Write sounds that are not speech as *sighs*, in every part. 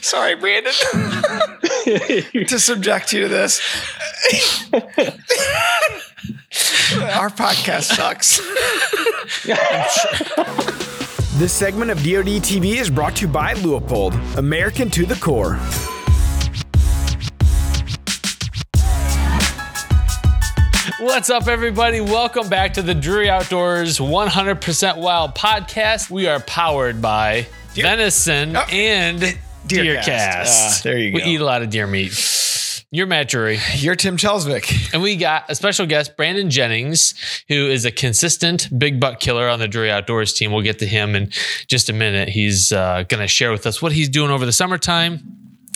Sorry, Brandon, *laughs* to subject you to this. Our podcast sucks. This segment of DoD TV is brought to you by Leupold, American to the core. What's up, everybody? Welcome back to the Drury Outdoors 100% Wild podcast. We are powered by venison Oh, and Deercast. Deercast. Ah, there you go. We eat a lot of deer meat. You're Matt Drury. You're Tim Chelsvik. And we got a special guest, Brandon Jennings, who is a consistent big buck killer on the Drury Outdoors team. We'll get to him in just a minute. He's uh, going to share with us what he's doing over the summertime,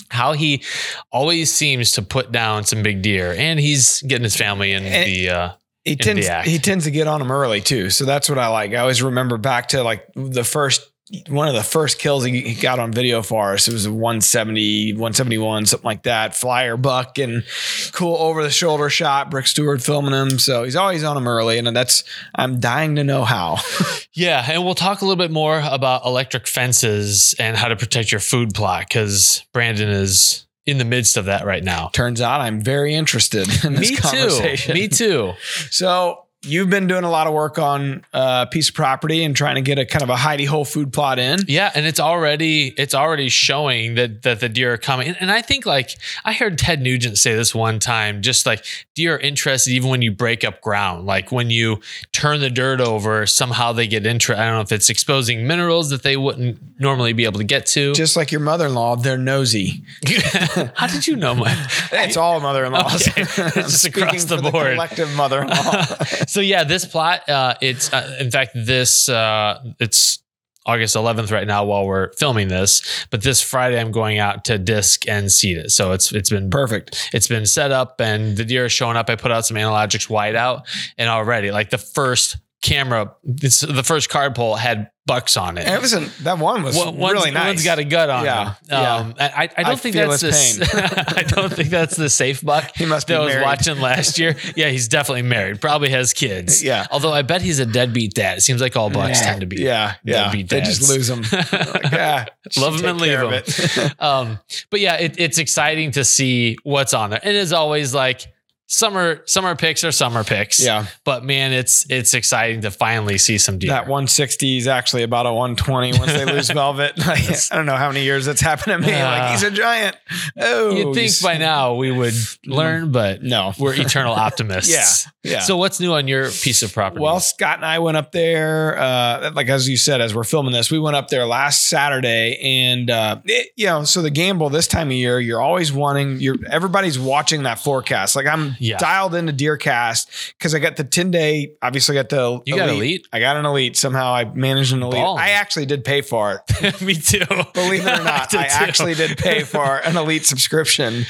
how he always seems to put down some big deer, and he's getting his family in And- the. Uh, He the tends act. he tends to get on them early too, so that's what I like. I always remember back to like the first one of the first kills he, got on video for us. It was a 170, 171, something like that. Flyer buck and cool over the shoulder shot. Brick Stewart filming him, so he's always on him early, and that's I'm dying to know how. *laughs* Yeah, and we'll talk a little bit more about electric fences and how to protect your food plot because Brandon is in the midst of that right now. Turns out I'm very interested in this Me too. Me too. *laughs* So you've been doing a lot of work on a piece of property and trying to get a kind of a hidey hole food plot in. Yeah, and it's already it's already showing that that the deer are coming. And, I think like I heard Ted Nugent say this one time, just like deer are interested even when you break up ground. Like when you turn the dirt over, somehow they get interested. I don't know if it's exposing minerals that they wouldn't normally be able to get to. Just like your mother-in-law, they're nosy. *laughs* How did you know my It's all mother-in-laws. *laughs* Okay. It's just *laughs* across the board. collective mother-in-law. So yeah, this plot, uh, it's uh, in fact this uh, it's August 11th right now while we're filming this, but this Friday I'm going out to disc and seed it. So it's it's been Perfect. it's been set up and the deer is showing up. I put out some analogics wide out and already like the first camera, this, the first card pull had bucks on it. It was an, that one was One- one's- really nice. One's got a gut on Yeah, him. Um, I, I, I don't I think that's this. *laughs* I don't think that's the safe buck. He must be that I was married. watching last year. *laughs* Yeah, he's definitely married. Probably has kids. Yeah. Although I bet he's a deadbeat dad. It seems like all bucks tend to be. yeah, yeah. They just lose them. *laughs* Like, yeah, Love them and leave care of him. it. Um, but yeah, it, it's exciting to see what's on there. And as always, like summer summer picks are summer picks. yeah, But man, it's it's exciting to finally see some deer. that 160 is actually about a 120 once they lose *laughs* velvet. Like, *laughs* I don't know how many years that's happened to me. Ah. like he's a giant. Oh, You'd think by now we would *laughs* learn, but No. we're eternal optimists. Yeah, yeah. So what's new on your piece of property? Well, Scott and I went up there, uh, like as you said, as we're filming this, we went up there last Saturday, and uh, it, you know, so the gamble this time of year, you're always wanting, you're everybody's watching that forecast. Like I'm Yeah. dialed into Deercast because I got the ten day. Obviously, I got the You got Elite? I got an elite. Somehow I managed an elite. I actually did pay for it. *laughs* me too. Believe it or *laughs* not, did I, actually did pay *laughs* for an elite subscription,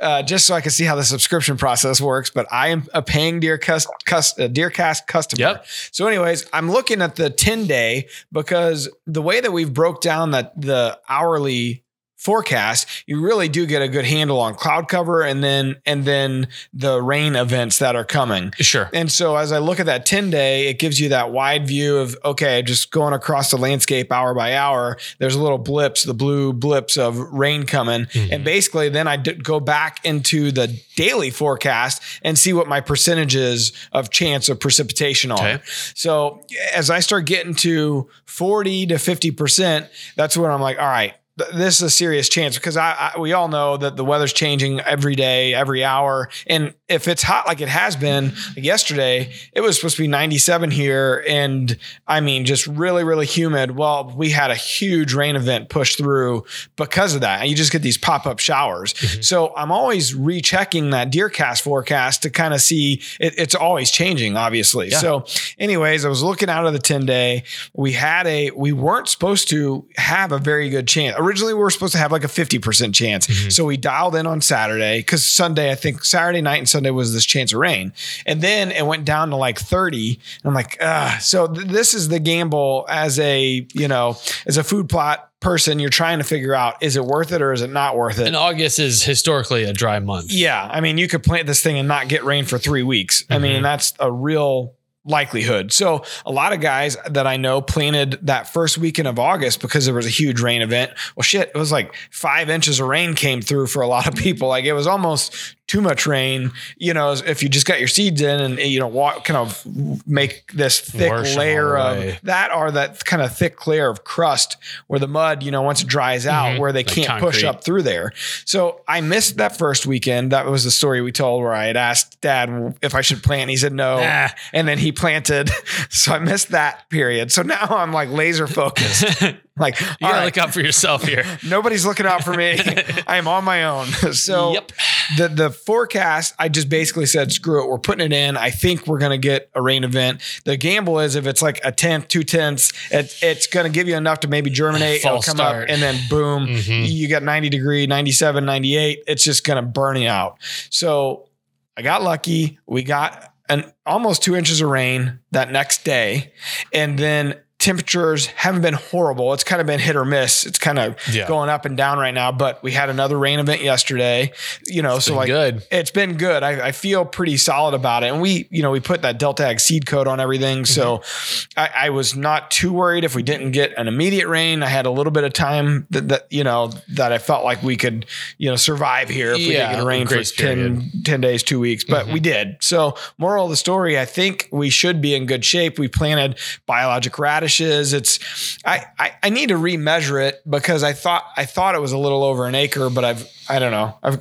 uh, just so I could see how the subscription process works. But I am a paying Deer cus- cus- uh, Deercast customer. Yep. So, anyways, I'm looking at the 10 day because the way that we've broke down that the hourly forecast, you really do get a good handle on cloud cover and then and then the rain events that are coming. Sure. And so as I look at that 10 day, it gives you that wide view of, okay, just going across the landscape hour by hour, there's a little blips, the blue blips of rain coming. Mm-hmm. And basically then I d- go back into the daily forecast and see what my percentages of chance of precipitation are. Okay. So as I start getting to 40 to 50%, that's when I'm like, all right, th- this is a serious chance because I, I we all know that the weather's changing every day, every hour, and if it's hot like it has been like yesterday, it was supposed to be 97 here, and I mean just really really humid. Well, we had a huge rain event push through because of that, and you just get these pop up showers. Mm-hmm. So I'm always rechecking that DeerCast forecast to kind of see it, it's always changing, obviously. Yeah. So, anyways, I was looking out of the 10 day. We had a we weren't supposed to have a very good chance originally we were supposed to have like a 50% chance. So we dialed in on Saturday because Sunday, I think Saturday night and Sunday was this chance of rain. And then it went down to like 30. And I'm like, ah, so th- this is the gamble as a, you know, as a food plot person, you're trying to figure out is it worth it or is it not worth it? And August is historically a dry month. Yeah, I mean, you could plant this thing and not get rain for three weeks. I mean, that's a real likelihood. So a lot of guys that I know planted that first weekend of August because there was a huge rain event. Well, shit, it was like five inches of rain came through for a lot of people. Like it was almost too much rain, you know, if you just got your seeds in and, you know, walk, kind of make this thick Wash layer of that or that kind of thick layer of crust where the mud, you know, once it dries out, Mhm. where they Like can't push up through there. So I missed that first weekend. That was the story we told where I had asked dad if I should plant. And he said no. Nah. And then he planted. *laughs* So I missed that period. So now I'm like laser focused. *laughs* *laughs* like, You gotta right, look out for yourself here. *laughs* nobody's looking out for me. *laughs* I am on my own. So Yep. the the forecast, I just basically said, screw it, we're putting it in. I think we're gonna get a rain event. The gamble is if it's like a tenth, two tenths, it, it's gonna give you enough to maybe germinate, it'll come start. up, and then boom, Mhm. you got 90 degree, 97, 98. It's just gonna burn you out. So I got lucky. We got an almost two inches of rain that next day. And then temperatures haven't been horrible. It's kind of been hit or miss. It's kind of Yeah. going up and down right now, but we had another rain event yesterday, you know, so like good. it's been good. I, I feel pretty solid about it. And we, you know, we put that Delta Ag seed coat on everything. So Mm-hmm. I, I was not too worried if we didn't get an immediate rain. I had a little bit of time that, that you know, that I felt like we could, you know, survive here if we Yeah, didn't get a rain for grace 10. Mm-hmm. 10 days, two weeks, but we did. So moral of the story, I think we should be in good shape. We planted biologic radishes. It's, I, I, I need to remeasure it because I thought, I thought it was a little over an acre, but I've, I don't know. I've,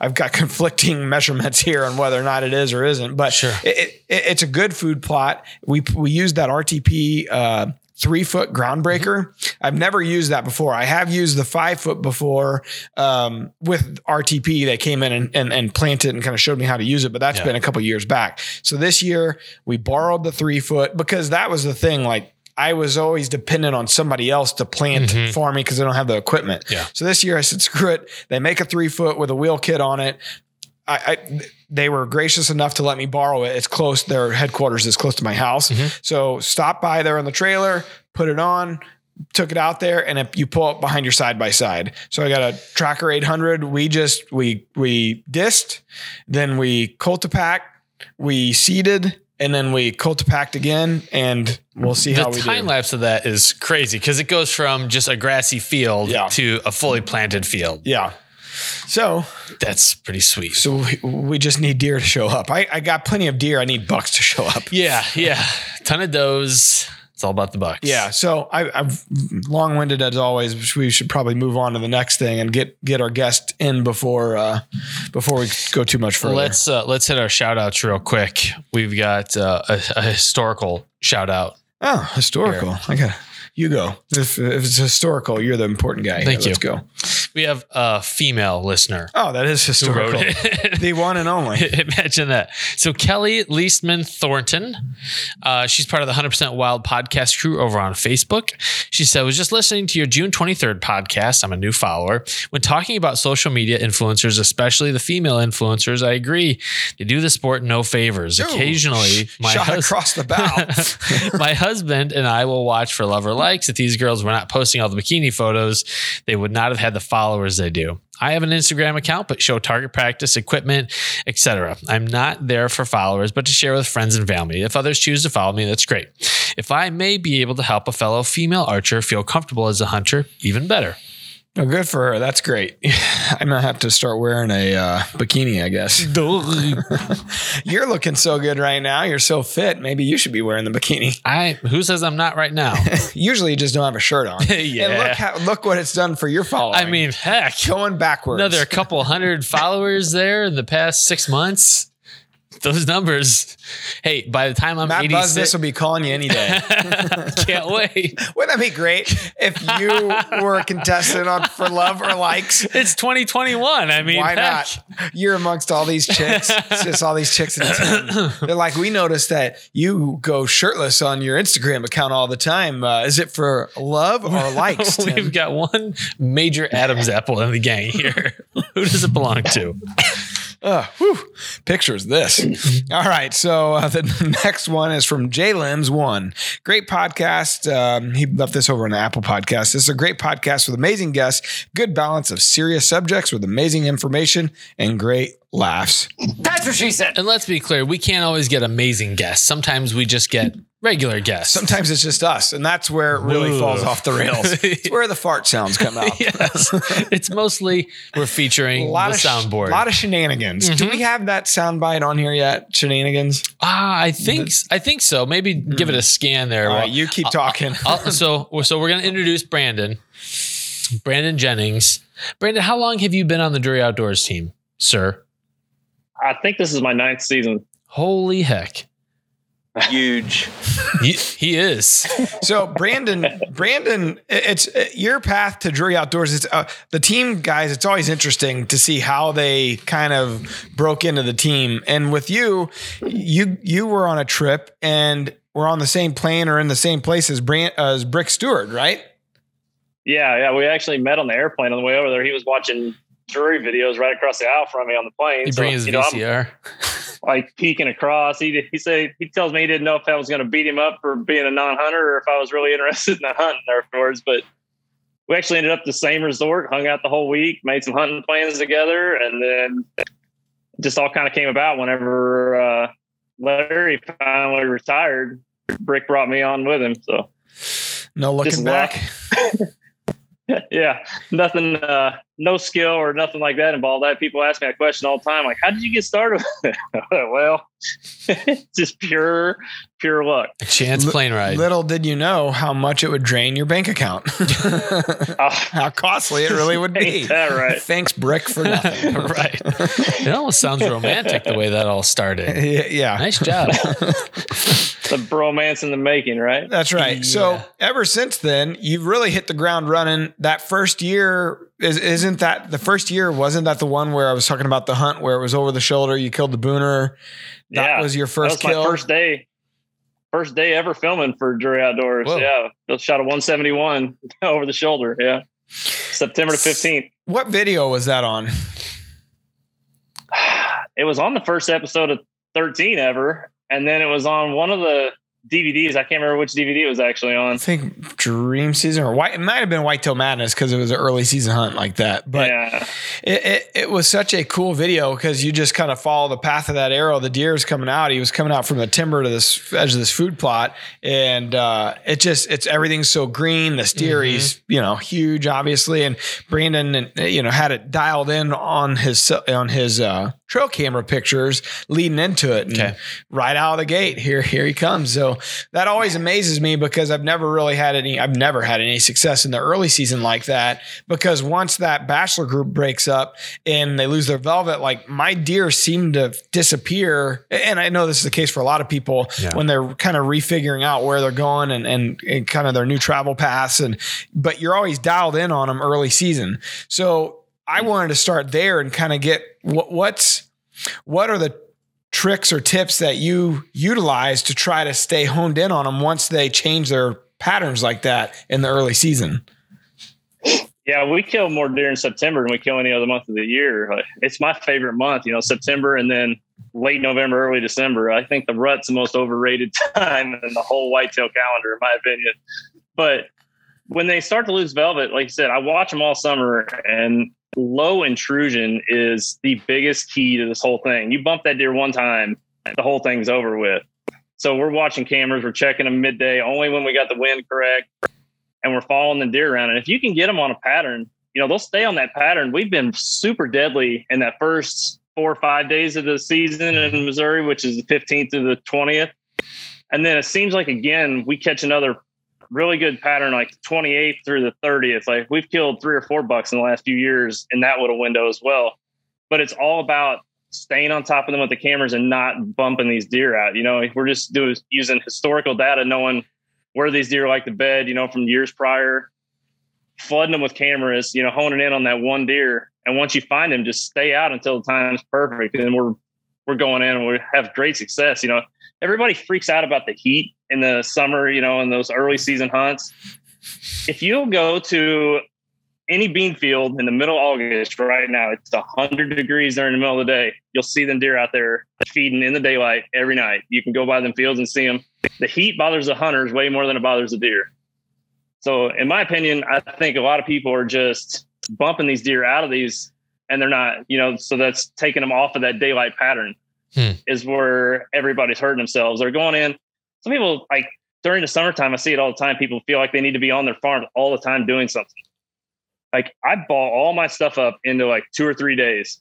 I've got *laughs* conflicting measurements here on whether or not it is or isn't, but Sure. it, it, it's a good food plot. We, we used that RTP, uh, three foot groundbreaker. I've never used that before. I have used the five foot before um, with RTP. They came in and, and, and planted and kind of showed me how to use it, but that's Yeah. been a couple years back. So this year we borrowed the three foot because that was the thing. Like I was always dependent on somebody else to plant Mhm. for me because I don't have the equipment. Yeah. So this year I said, screw it. They make a three foot with a wheel kit on it. I, I they were gracious enough to let me borrow it. It's close. Their headquarters is close to my house. Mhm. So stop by there on the trailer, put it on, took it out there, and if you pull it behind your side by side. So I got a Tracker 800. We just we we disced, then we cultipack, we seeded, and then we cultipacked again, and we'll see how we the time do. lapse of that is crazy because it goes from just a grassy field Yeah. to a fully planted field. Yeah. So That's pretty sweet. so we, we just need deer to show up. I, I got plenty of deer. I need bucks to show up. Yeah, yeah. Ton of does. It's all about the bucks. Yeah, so I, I've long-winded as always. We should probably move on to the next thing and get get our guest in before uh, before we go too much further. Let's uh, let's hit our shout outs real quick. We've got uh, a, a historical shout out. oh, historical. I got you go. If, if it's historical, you're the important guy. Thank here. you. Let's go. We have a female listener Oh, that is historical. *laughs* the one and only. *laughs* Imagine that. So Kelly Leastman Thornton, uh, she's part of the 100% Wild podcast crew over on Facebook. She said, I was just listening to your June 23rd podcast. I'm a new follower. When talking about social media influencers, especially the female influencers, I agree. They do the sport no favors. Ooh, Occasionally, my shot hus- across the bow. *laughs* my husband and I will watch for love or likes. If these girls were not posting all the bikini photos, they would not have had the followers they do. I have an Instagram account, but show target practice, equipment, etc. I'm not there for followers, but to share with friends and family. If others choose to follow me, that's great. If I may be able to help a fellow female archer feel comfortable as a hunter, even better. Oh, good for her. That's great. *laughs* I'm gonna have to start wearing a uh, bikini, I guess. *laughs* *laughs* You're looking so good right now. You're so fit. Maybe you should be wearing the bikini. I who says I'm not right now? Usually, you just don't have a shirt on. Yeah. And look how look what it's done for your following. I mean, heck, going backwards. another couple hundred followers there in the past six months. *laughs* Those numbers. Hey, by the time I'm Matt 86, Busness will be calling you any day. *laughs* can't wait. *laughs* Wouldn't that be great if you were a contestant on for love or likes? It's 2021. I mean, Why heck. not? You're amongst all these chicks. It's just all these chicks in town. *coughs* They're like, we noticed that you go shirtless on your Instagram account all the time. Uh, is it for love or likes? Tim? We've got one major Adam's apple in the gang here. Who does it belong to? Uh, whew. Pictures this. *laughs* All right. So uh, the *laughs* next one is from J Lims One. Great podcast. Um, he left this over on Apple Podcast. This is a great podcast with amazing guests, good balance of serious subjects with amazing information and great laughs. That's what she said. And let's be clear, we can't always get amazing guests. Sometimes we just get regular guests. Sometimes it's just us, and that's where it really Ooh. falls off the rails. *laughs* It's where the fart sounds come out. *laughs* yes. it's mostly we're featuring A lot the of sh- soundboard. lot of shenanigans. Do Mhm. we have that soundbite on here yet? Shenanigans. ah, I think I think so. Maybe give it a scan there. All Well, right, you keep talking. I'll- *laughs* so so we're gonna introduce Brandon, Brandon Jennings. Brandon, how long have you been on the Drury Outdoors team, sir? I think this is my ninth season. Holy heck, Huge. he, he is. So Brandon, Brandon, it's uh, your path to Drury Outdoors. It's uh, the team guys. It's always interesting to see how they kind of broke into the team. And with you, you you were on a trip and were on the same plane or in the same place as Brand as Brick Stewart, right? Yeah, yeah. We actually met on the airplane on the way over there. He was watching Drury videos right across the aisle from me on the plane. He So, bring his you know, I'm VCR. Like peeking across. He he said he tells me he didn't know if I was going to beat him up for being a non-hunter or if I was really interested in the hunting afterwards. But we actually ended up the same resort, hung out the whole week, made some hunting plans together, and then just all kind of came about whenever uh, Larry finally retired. Brick brought me on with him, so. No looking Just back. *laughs* yeah, nothing, uh, no skill or nothing like that involved. I have people ask me that question all the time, like, "How did you get started?" *laughs* well, it's *laughs* just pure, pure luck. Chance Li- plane ride. Little did you know how much it would drain your bank account. *laughs* Oh, how costly it really would be. That right? Thanks, Brick, for nothing. right. It almost sounds romantic the way that all started. yeah, yeah. Nice job. the bromance in the making, right? That's right. So ever since then, you've really hit the ground running. That first year is isn't that the first year? Wasn't that the one where I was talking about the hunt where it was over the shoulder? You killed the booner. That yeah, was your that first was kill. my first day. First day ever filming for Drury Outdoors. Whoa. Yeah, shot a 171 *laughs* over the shoulder. Yeah, September the 15th. what video was that on? *sighs* it was on the first episode of 13 ever and then it was on one of the dvds i can't remember which dvd it was actually on. I think Dream Season or White. It might have been Whitetail Madness because it was an early season hunt like that. But yeah it, it, it was such a cool video because you just kind of follow the path of that arrow. The deer is coming out. He was coming out from the timber to this edge of this food plot, and uh, it just it's everything's so green. The steer, Mhm. he's you know huge, obviously, and Brandon, and you know, had it dialed in on his on his uh, trail camera pictures leading into it. And Okay. right out of the gate, here here he comes. So that always amazes me because I've never really had any. I've never had any success in the early season like that because once that bachelor group breaks up and they lose their velvet, like my deer seem to disappear. And I know this is the case for a lot of people Yeah. when they're kind of refiguring out where they're going and, and, and kind of their new travel paths. And, but you're always dialed in on them early season. So I wanted to start there and kind of get what, what's, what are the tricks or tips that you utilize to try to stay honed in on them once they change their patterns like that in the early season? yeah we kill more deer in september than we kill any other month of the year. It's my favorite month you know september and then late november early december. I think the rut's the most overrated *laughs* time in the whole whitetail calendar in my opinion. But when they start to lose velvet like you said i watch them all summer and low intrusion is the biggest key to this whole thing you bump that deer one time the whole thing's over with so we're watching cameras we're checking them midday only when we got the wind correct and we're following the deer around. And if you can get them on a pattern, you know, they'll stay on that pattern. We've been super deadly in that first four or five days of the season in Missouri, which is the 15th to the 20th. And then it seems like, again, we catch another really good pattern like the 28th through the 30th. Like we've killed three or four bucks in the last few years in that little window as well. But it's all about staying on top of them with the cameras and not bumping these deer out. You know, we're just doing using historical data, knowing where these deer like to bed, you know, from years prior, flooding them with cameras, you know, honing in on that one deer. And once you find them, just stay out until the time's perfect. And we're we're going in and we have great success. You know, everybody freaks out about the heat in the summer, you know, in those early season hunts. If you'll go to any bean field in the middle of August right now, it's 100 degrees in the middle of the day. You'll see them deer out there feeding in the daylight every night. You can go by them fields and see them. The heat bothers the hunters way more than it bothers the deer. So, in my opinion, I think a lot of people are just bumping these deer out of these and they're not, you know, so that's taking them off of that daylight pattern hmm. is where everybody's hurting themselves. They're going in. Some people like during the summertime, I see it all the time. People feel like they need to be on their farm all the time doing something. Like I ball all my stuff up into like two or three days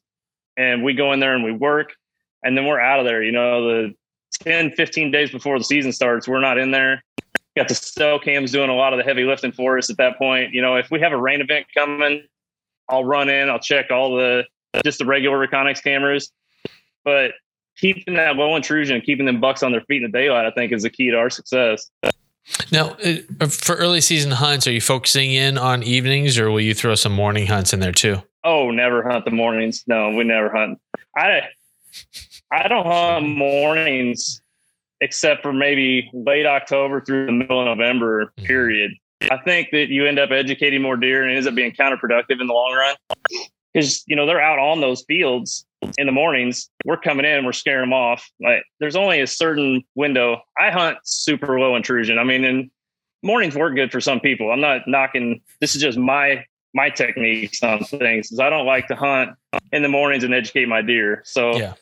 and we go in there and we work and then we're out of there. You know, the 10, 15 days before the season starts, we're not in there. Got the stow cams doing a lot of the heavy lifting for us at that point. You know, if we have a rain event coming, I'll run in, I'll check all the just the regular Reconyx cameras. But keeping that low intrusion, keeping them bucks on their feet in the daylight, I think is the key to our success. Now, uh, for early season hunts, are you focusing in on evenings, or will you throw some morning hunts in there too? Oh, never hunt the mornings. No, we never hunt. I I don't hunt mornings except for maybe late October through the middle of November mm-hmm. period. I think that you end up educating more deer and it ends up being counterproductive in the long run because you know they're out on those fields in the mornings. We're coming in, we're scaring them off. Like there's only a certain window. I hunt super low intrusion. I mean, and mornings work good for some people. I'm not knocking. This is just my my techniques on things. I don't like to hunt in the mornings and educate my deer. So yeah.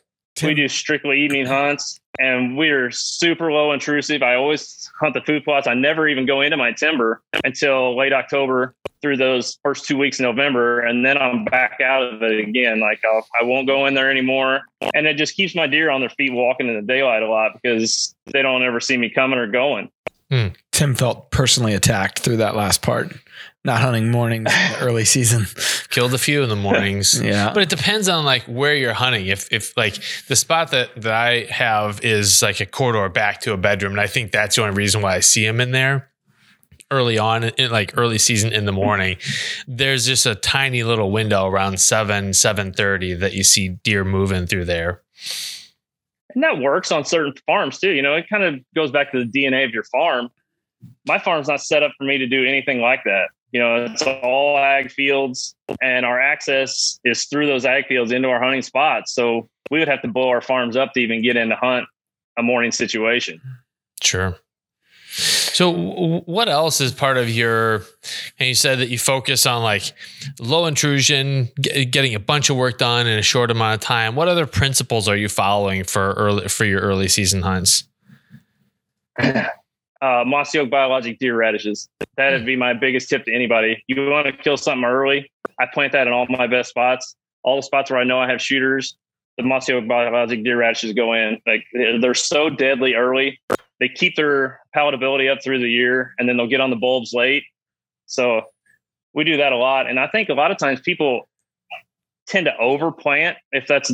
We do strictly evening hunts and we're super low intrusive. I always hunt the food plots. I never even go into my timber until late October through those first two weeks in November, and then I'm back out of it again. Like I'll, I will not go in there anymore, and it just keeps my deer on their feet walking in the daylight a lot because they don't ever see me coming or going. Hmm. Tim felt personally attacked through that last part not hunting mornings in the *laughs* early season. Killed a few in the mornings. *laughs* yeah. But it depends on like where you're hunting. If if like the spot that that I have is like a corridor back to a bedroom, and I think that's the only reason why I see him in there early on in like early season in the morning there's just a tiny little window around 7 7.30 that you see deer moving through there and that works on certain farms too you know it kind of goes back to the dna of your farm my farm's not set up for me to do anything like that you know, it's all ag fields, and our access is through those ag fields into our hunting spots. So we would have to blow our farms up to even get in to hunt a morning situation. Sure. So, what else is part of your? And you said that you focus on like low intrusion, getting a bunch of work done in a short amount of time. What other principles are you following for early for your early season hunts? uh, mossy oak biologic deer radishes. That'd be my biggest tip to anybody. You want to kill something early? I plant that in all my best spots. All the spots where I know I have shooters, the mossy oak biologic deer radishes go in. Like they're so deadly early. They keep their palatability up through the year, and then they'll get on the bulbs late. So we do that a lot, and I think a lot of times people tend to overplant if that's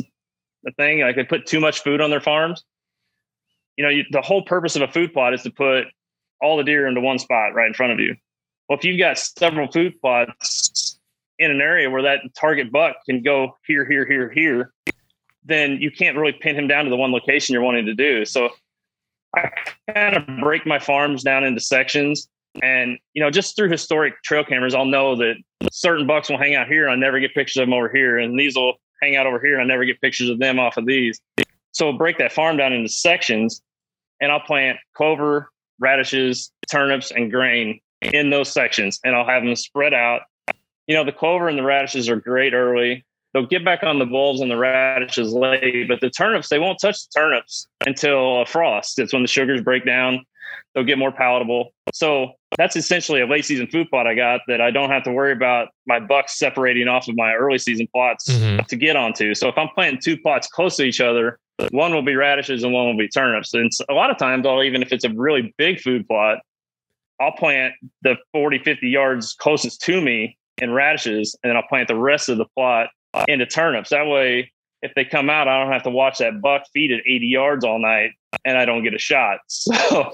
the thing. Like they put too much food on their farms. You know, you, the whole purpose of a food plot is to put all the deer into one spot right in front of you. Well, if you've got several food plots in an area where that target buck can go here, here, here, here, then you can't really pin him down to the one location you're wanting to do. So I kind of break my farms down into sections. And, you know, just through historic trail cameras, I'll know that certain bucks will hang out here and I never get pictures of them over here. And these will hang out over here and I never get pictures of them off of these. So I'll break that farm down into sections and I'll plant clover, radishes, turnips, and grain in those sections, and I'll have them spread out. You know, the clover and the radishes are great early. They'll get back on the bulbs and the radishes late, but the turnips, they won't touch the turnips until a frost. It's when the sugars break down. They'll get more palatable. So that's essentially a late season food plot I got that I don't have to worry about my bucks separating off of my early season plots mm-hmm. to get onto. So if I'm planting two plots close to each other, one will be radishes and one will be turnips. And a lot of times, I'll even if it's a really big food plot, I'll plant the 40, 50 yards closest to me in radishes, and then I'll plant the rest of the plot Uh, into turnips. That way, if they come out, I don't have to watch that buck feed at 80 yards all night and I don't get a shot. *laughs* So,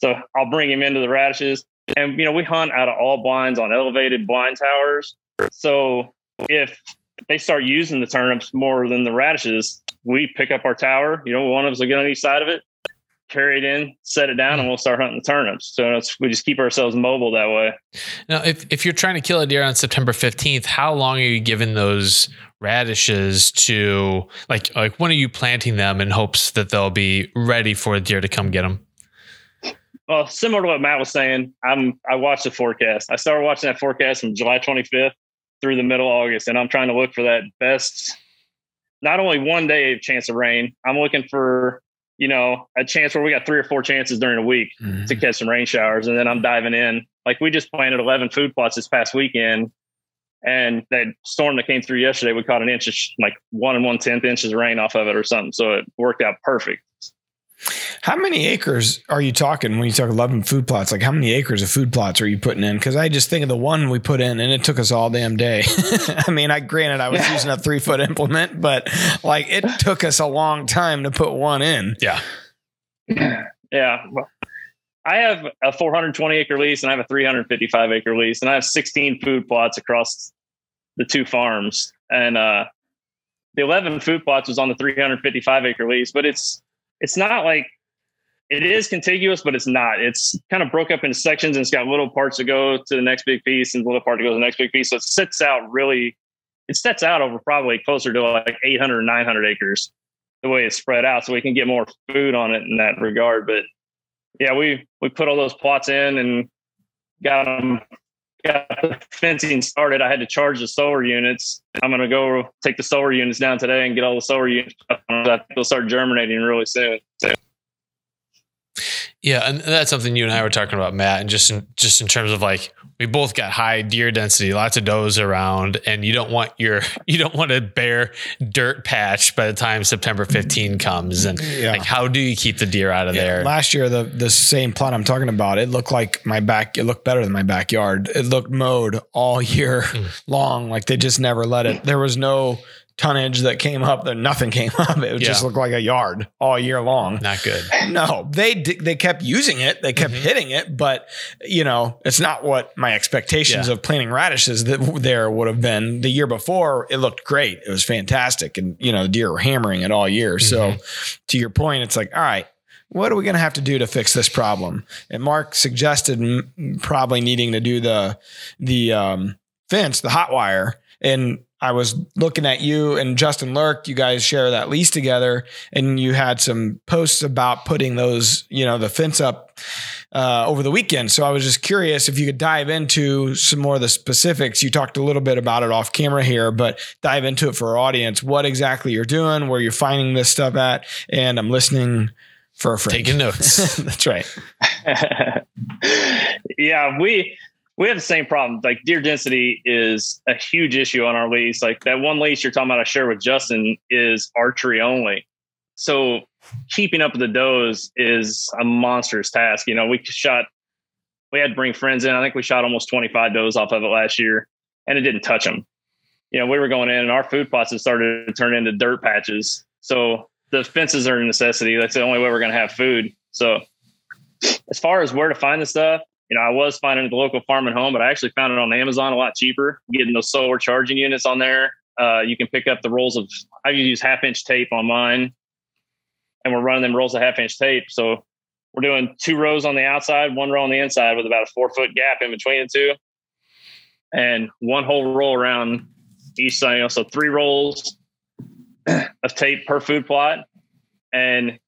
so I'll bring him into the radishes. And, you know, we hunt out of all blinds on elevated blind towers. So if they start using the turnips more than the radishes, we pick up our tower. You know, one of us will get on each side of it. Carry it in, set it down, and hmm. we'll start hunting the turnips. So we just keep ourselves mobile that way. Now, if, if you're trying to kill a deer on September 15th, how long are you giving those radishes to like like when are you planting them in hopes that they'll be ready for a deer to come get them? Well, similar to what Matt was saying, I'm I watch the forecast. I started watching that forecast from July 25th through the middle of August, and I'm trying to look for that best. Not only one day of chance of rain, I'm looking for you know a chance where we got three or four chances during a week mm-hmm. to catch some rain showers, and then I'm diving in. Like we just planted 11 food plots this past weekend, and that storm that came through yesterday, we caught an inch of like one and one tenth inches of rain off of it or something. So it worked out perfect. How many acres are you talking when you talk 11 food plots? Like how many acres of food plots are you putting in? Cause I just think of the one we put in and it took us all damn day. *laughs* I mean, I granted I was yeah. using a three foot implement, but like it *laughs* took us a long time to put one in. Yeah. Yeah. Well, I have a 420 acre lease and I have a 355 acre lease and I have 16 food plots across the two farms. And, uh, the 11 food plots was on the 355 acre lease, but it's it's not like it is contiguous, but it's not. It's kind of broke up into sections and it's got little parts that go to the next big piece and little part to go to the next big piece. So it sits out really, it sets out over probably closer to like 800, 900 acres the way it's spread out. So we can get more food on it in that regard. But yeah, we, we put all those plots in and got them, got the fencing started. I had to charge the solar units. I'm going to go take the solar units down today and get all the solar units. They'll start germinating really soon. So. Yeah, and that's something you and I were talking about, Matt, and just in just in terms of like we both got high deer density, lots of does around, and you don't want your *laughs* you don't want a bare dirt patch by the time September 15 comes. And yeah. like how do you keep the deer out of yeah. there? Last year, the the same plot I'm talking about, it looked like my back, it looked better than my backyard. It looked mowed all year mm. *laughs* long. Like they just never let it. There was no tonnage that came up that nothing came *laughs* up. It yeah. just looked like a yard all year long. Not good. *laughs* No, they they kept using it. They kept mm-hmm. hitting it, but you know, it's not what my expectations yeah. of planting radishes that there would have been the year before. It looked great. It was fantastic. And you know, the deer were hammering it all year. Mm-hmm. So to your point, it's like, all right, what are we going to have to do to fix this problem? And Mark suggested m- probably needing to do the the um, fence, the hot wire, and I was looking at you and Justin Lurk. You guys share that lease together, and you had some posts about putting those, you know, the fence up uh, over the weekend. So I was just curious if you could dive into some more of the specifics. You talked a little bit about it off camera here, but dive into it for our audience. What exactly you're doing, where you're finding this stuff at, and I'm listening for a friend. Taking notes. *laughs* That's right. *laughs* yeah, we we have the same problem. Like deer density is a huge issue on our lease. Like that one lease you're talking about, I share with Justin is archery only. So keeping up with the does is a monstrous task. You know, we shot, we had to bring friends in. I think we shot almost 25 does off of it last year and it didn't touch them. You know, we were going in and our food plots had started to turn into dirt patches. So the fences are a necessity. That's the only way we're going to have food. So as far as where to find the stuff, you know, I was finding at the local farm and home, but I actually found it on Amazon a lot cheaper. Getting those solar charging units on there. Uh, you can pick up the rolls of. I use half inch tape on mine, and we're running them rolls of half inch tape. So we're doing two rows on the outside, one row on the inside, with about a four foot gap in between the two, and one whole roll around each side. You know, so three rolls *clears throat* of tape per food plot, and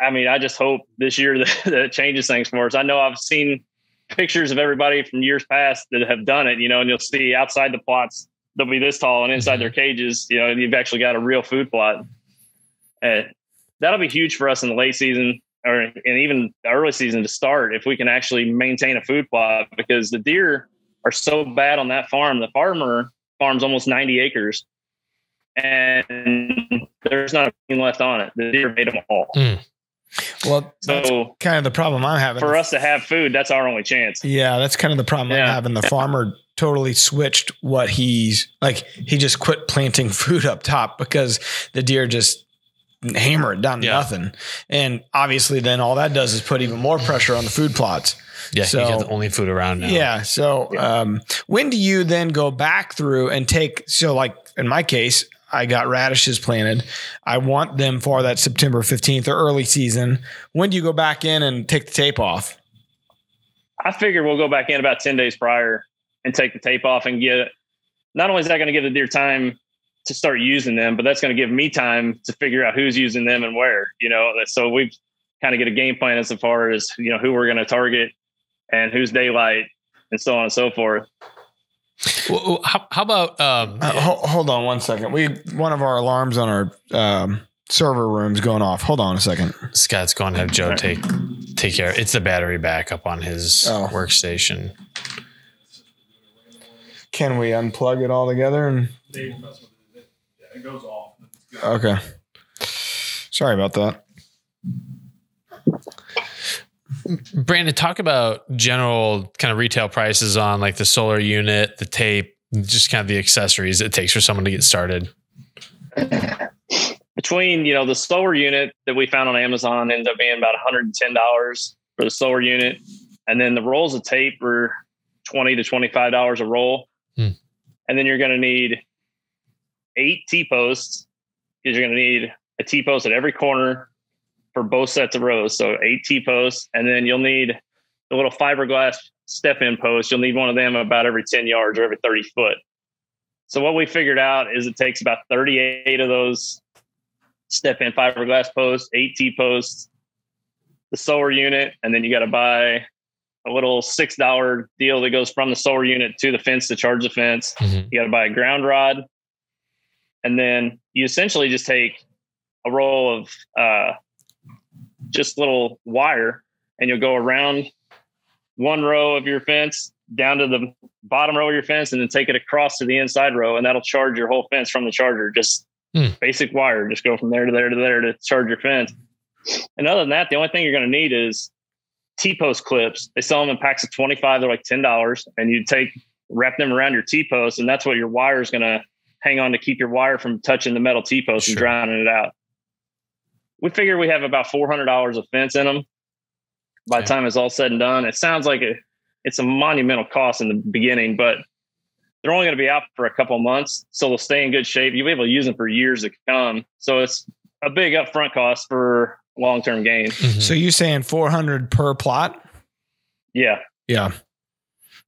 I mean, I just hope this year *laughs* that, that changes things for us. I know I've seen pictures of everybody from years past that have done it, you know, and you'll see outside the plots, they'll be this tall and inside their cages, you know, and you've actually got a real food plot. And that'll be huge for us in the late season or and even the early season to start if we can actually maintain a food plot because the deer are so bad on that farm. The farmer farms almost 90 acres and there's not a thing left on it. The deer made them all. Mm. Well, so kind of the problem I'm having. For us to have food, that's our only chance. Yeah, that's kind of the problem yeah. I'm having. The farmer totally switched what he's like. He just quit planting *laughs* food up top because the deer just hammer it down to yeah. nothing. And obviously, then all that does is put even more pressure on the food plots. Yeah, so, you got the only food around now. Yeah. So, um, when do you then go back through and take? So, like in my case, I got radishes planted. I want them for that September 15th or early season. When do you go back in and take the tape off? I figure we'll go back in about 10 days prior and take the tape off and get not only is that going to give the deer time to start using them, but that's going to give me time to figure out who's using them and where, you know. So we kind of get a game plan as far as, you know, who we're going to target and who's daylight and so on and so forth. Well, how, how about um, Uh, ho- hold on one second. We one of our alarms on our um, server room's going off. Hold on a second. Scott's going to have Joe take take care. It's the battery backup on his Oh. workstation. Can we unplug it all together? And It goes off. okay. Sorry about that. Brandon, talk about general kind of retail prices on like the solar unit, the tape, just kind of the accessories it takes for someone to get started. *laughs* Between, you know, the solar unit that we found on Amazon ended up being about $110 for the solar unit. And then the rolls of tape were 20 to $25 a roll. Hmm. And then you're going to need eight T posts because you're going to need a T post at every corner for both sets of rows. So eight T posts. And then you'll need the little fiberglass step in post. You'll need one of them about every 10 yards or every 30 foot. So what we figured out is it takes about 38 of those step in fiberglass posts, eight T posts, the solar unit, and then you got to buy a little six dollar deal that goes from the solar unit to the fence to charge the fence. Mhm. You got to buy a ground rod, and then you essentially just take a roll of uh, just little wire, and you'll go around one row of your fence down to the bottom row of your fence, and then take it across to the inside row, and that'll charge your whole fence from the charger. Just Hmm. basic wire, just go from there to there to there to charge your fence. And other than that, the only thing you're going to need is T post clips. They sell them in packs of 25. They're like $10. And you take, wrap them around your T post, and that's what your wire is going to hang on to keep your wire from touching the metal T post and drowning it out. We figure we have about $400 of fence in them by the time it's all said and done. It sounds like a, it's a monumental cost in the beginning, but they're only going to be out for a couple of months. So they'll stay in good shape. You'll be able to use them for years to come. So it's a big upfront cost for long term gain. Mhm. So you saying 400 per plot? Yeah. Yeah.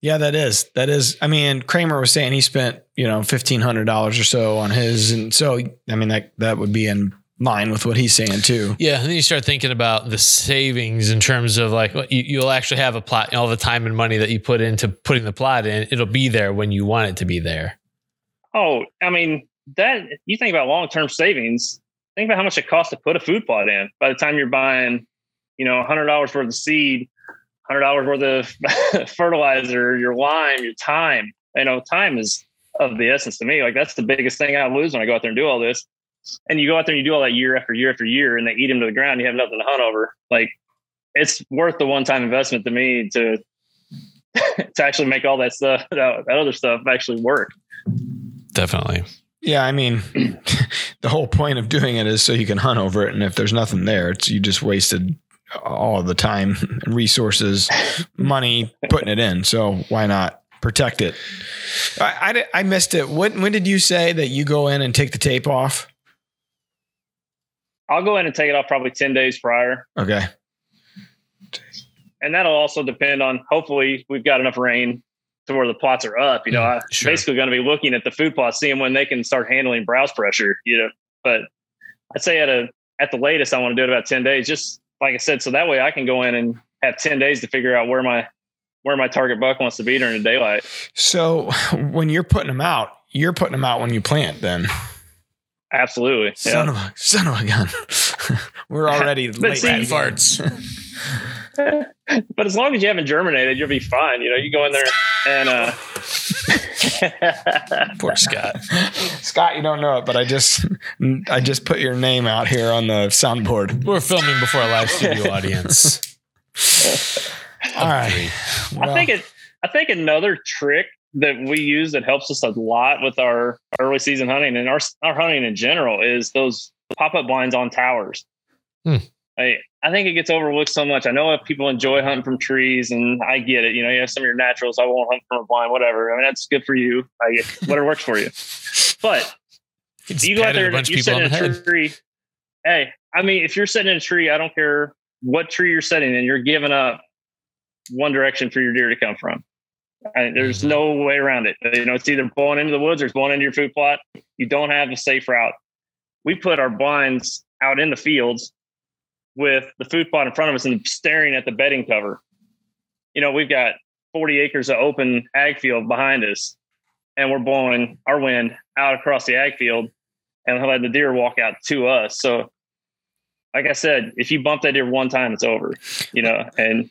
Yeah, that is. That is. I mean, Kramer was saying he spent, you know, $1,500 or so on his. And so, I mean, that, that would be in line with what he's saying too. Yeah, and then you start thinking about the savings in terms of like you, you'll actually have a plot, all the time and money that you put into putting the plot in, it'll be there when you want it to be there. Oh, I mean, that you think about long term savings, think about how much it costs to put a food plot in. By the time you're buying, you know, $100 worth of seed, $100 worth of *laughs* fertilizer, your lime, your time, you know, time is of the essence to me. Like, that's the biggest thing I lose when I go out there and do all this. And you go out there and you do all that year after year after year, and they eat them to the ground. You have nothing to hunt over. Like, it's worth the one time investment to me to *laughs* to actually make all that stuff, *laughs* that, that other stuff actually work. Definitely. Yeah. I mean, *laughs* the whole point of doing it is so you can hunt over it. And if there's nothing there, it's, you just wasted all the time and resources, money putting it in. So why not protect it? I, I, I missed it. When, when did you say that you go in and take the tape off? I'll go in and take it off probably 10 days prior. Okay. And that'll also depend on hopefully we've got enough rain to where the plots are up. You know, Mm, I'm sure. basically going to be looking at the food plots, seeing when they can start handling browse pressure, you know. But I'd say at a at the latest I want to do it about 10 days, just like I said, so that way I can go in and have 10 days to figure out where my where my target buck wants to be during the daylight. So when you're putting them out, you're putting them out when you plant then. Absolutely. Son Yeah. of a son of a gun. *laughs* We're *laughs* already late. see- in farts. *laughs* But as long as you haven't germinated, you'll be fine. You know, you go in there and uh Poor Scott. Scott, you don't know it, but I just I just put your name out here on the soundboard. We're filming before a live studio audience. All right. I think it. I think another trick that we use that helps us a lot with our early season hunting and our our hunting in general is those pop up blinds on towers. Hmm. I I think it gets overlooked so much. I know if people enjoy hunting from trees, and I get it. You know, you have some of your naturals. I won't hunt from a blind, whatever. I mean, that's good for you. I get whatever works for you. *laughs* But just you go out there and you sit in a head. tree. Hey, I mean, if you're sitting in a tree, I don't care what tree you're sitting in, you're giving up one direction for your deer to come from. And there's no way around it. You know, it's either blowing into the woods or it's blowing into your food plot. You don't have a safe route. We put our blinds out in the fields with the food plot in front of us and staring at the bedding cover. You know, we've got 40 acres of open ag field behind us, and we're blowing our wind out across the ag field and let the deer walk out to us. So, like I said, if you bump that deer one time, it's over. You know, and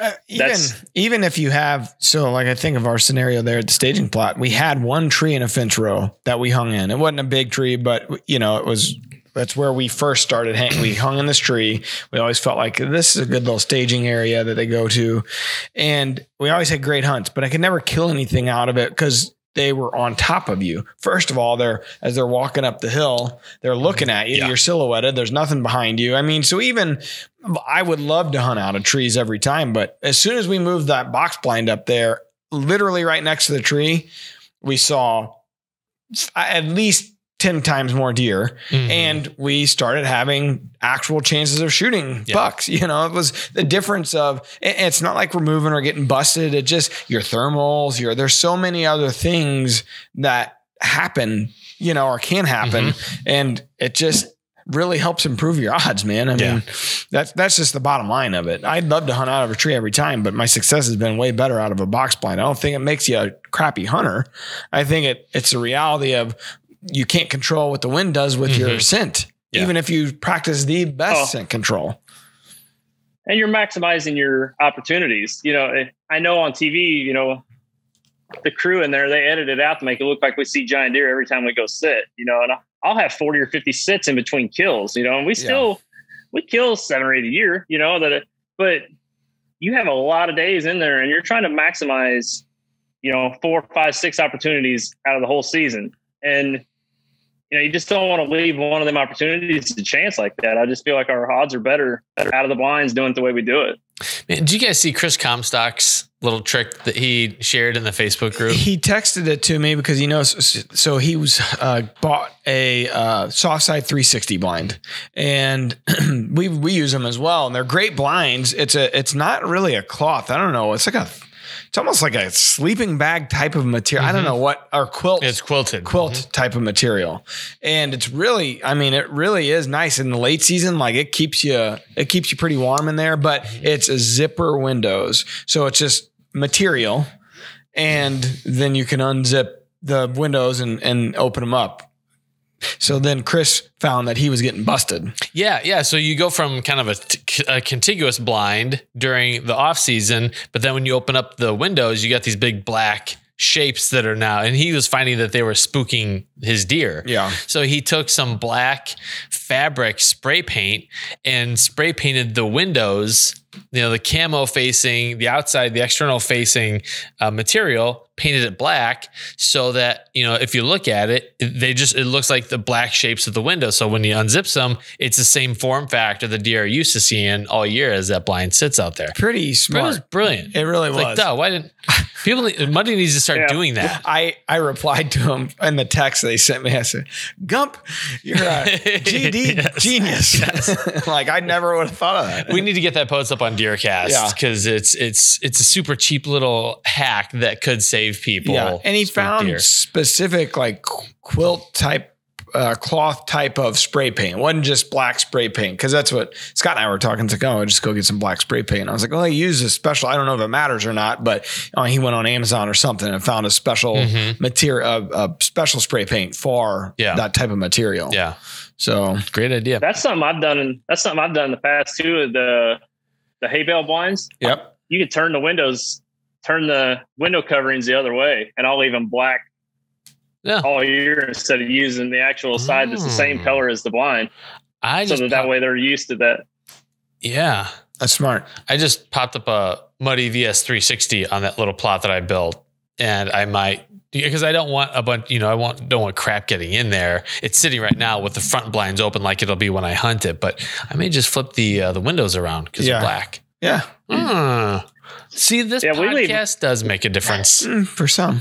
Uh, even That's- even if you have so like I think of our scenario there at the staging plot, we had one tree in a fence row that we hung in. It wasn't a big tree, but you know it was. That's where we first started. Hang, we hung in this tree. We always felt like this is a good little staging area that they go to, and we always had great hunts. But I could never kill anything out of it because they were on top of you. First of all, they're as they're walking up the hill, they're looking at you. Yeah. You're silhouetted. There's nothing behind you. I mean, so even I would love to hunt out of trees every time, but as soon as we moved that box blind up there, literally right next to the tree, we saw at least 10 times more deer. Mhm. and we started having actual chances of shooting Yeah. bucks. *laughs* You know it was the difference of it's not like we're moving or getting busted. It just your thermals your there's so many other things that happen you know or can happen. And it just really helps improve your odds man. I Yeah. mean that's that's just the bottom line of it. I'd love to hunt out of a tree every time but my success has been way better out of a box blind. I don't think it makes you a crappy hunter. I think it it's a reality of you can't control what the wind does with your Mhm. scent Yeah. even if you practice the best Oh. scent control and you're maximizing your opportunities. You know, I know on TV, you know, the crew in there, they edit it out to make it look like we see giant deer every time we go sit, you know, and I'll have 40 or 50 sits in between kills, you know, and we still, we kill seven or eight a year, you know, that, but you have a lot of days in there and you're trying to maximize, you know, four, five, six opportunities out of the whole season. And, you know, you just don't want to leave one of them opportunities to chance like that. I just feel like our odds are better, better out of the blinds doing it the way we do it. Man, did you guys see Chris Comstock's little trick that he shared in the Facebook group? He texted it to me because he knows. So he was uh, bought a uh, soft side 360 blind, and *clears throat* we we use them as well. And they're great blinds. It's a it's not really a cloth. I don't know. It's like a it's almost like a sleeping bag type of material. I don't know mm-hmm. what or quilt. It's quilted. quilt mm-hmm. type of material. And it's really i mean it really is nice in the late season. Like it keeps you it keeps you pretty warm in there but mm-hmm. it's a zipper windows. So it's just material and then you can unzip the windows and and open them up so then chris found that he was getting busted Yeah, yeah. So you go from kind of a, contiguous blind during the off season, but then when you open up the windows, you got these big black shapes that are now, and he was finding that they were spooking his deer. yeah So he took some black fabric spray paint and spray painted the windows, you know, the camo facing, the outside, the external facing uh, material, painted it black so that, you know, if you look at it, they just, it looks like the black shapes of the window. So when you unzip them, it's the same form factor the deer are used to seeing all year as that blind sits out there. pretty smart. It was brilliant. it really It's was like, duh, why didn't people, need- Monday needs to start Yeah. doing that. I, I replied to him in the text they sent me. I said, Gump, you're a *laughs* GD Yes. genius. *laughs* like I never would have thought of that. we need to get that post up on Deercast Yeah. because it's it's it's a super cheap little hack that could save people. yeah. And he found deer. specific like quilt type uh, cloth type of spray paint. It wasn't just black spray paint because that's what Scott and I were talking. It's like, oh, I just go get some black spray paint. I was like, well, he used a special. I don't know if it matters or not, but uh, he went on Amazon or something and found a special Mhm. material, uh, a special spray paint for Yeah. that type of material. Yeah, So great idea. That's something I've done. In, that's something I've done in the past too. with The the hay bale blinds. yep. You could turn the windows, turn the window coverings the other way, and I'll leave them black Yeah. all year instead of using the actual side that's the same Mm. color as the blind, I so just that that pop- way they're used to that. yeah. That's smart. I just popped up a Muddy VS 360 on that little plot that I built, and I might because I don't want a bunch. You know, I want don't want crap getting in there. It's sitting right now with the front blinds open, like it'll be when I hunt it. But I may just flip the uh, the windows around because Yeah. they're black. Yeah. Hmm. See, this Yeah, we leave- podcast does make a difference. *laughs* Mm, for some.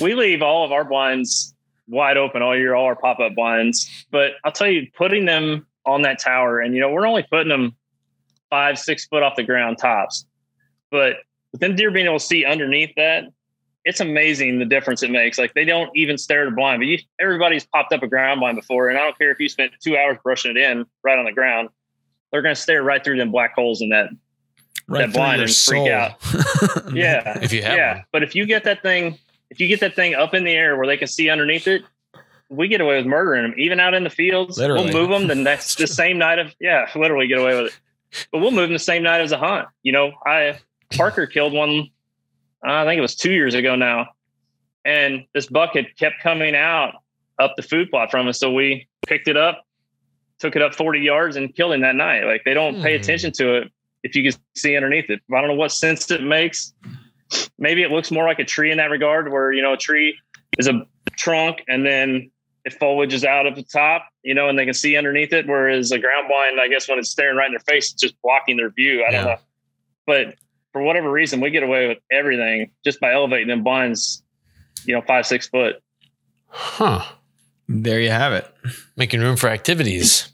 *laughs* we leave all of our blinds wide open all year, all our pop up blinds. But I'll tell you, putting them on that tower, and you know, we're only putting them five, six foot off the ground tops. But with them deer being able to see underneath that, it's amazing the difference it makes. Like they don't even stare at a blind, but you, everybody's popped up a ground blind before, and I don't care if you spent two hours brushing it in right on the ground, they're going to stare right through them black holes in that Right that through blind your and freak out. *laughs* Yeah, If you have yeah. one. But if you get that thing, if you get that thing up in the air where they can see underneath it, we get away with murdering them. Even out in the fields, Literally. we'll move them the next the same night of yeah, *laughs* literally get away with it. But we'll move them the same night as a hunt. You know, I Parker killed one. I think it was two years ago now, and this buck had kept coming out up the food plot from us. So we picked it up, took it up 40 yards, and killed him that night. Like they don't pay Hmm. attention to it if you can see underneath it. I don't know what sense it makes. Maybe it looks more like a tree in that regard, where you know a tree is a trunk and then it foliage is out at the top, you know, and they can see underneath it. Whereas a ground blind, I guess, when it's staring right in their face, it's just blocking their view. I don't know, but for whatever reason, we get away with everything just by elevating them blinds, you know, five six foot. Huh. There you have it. Making room for activities.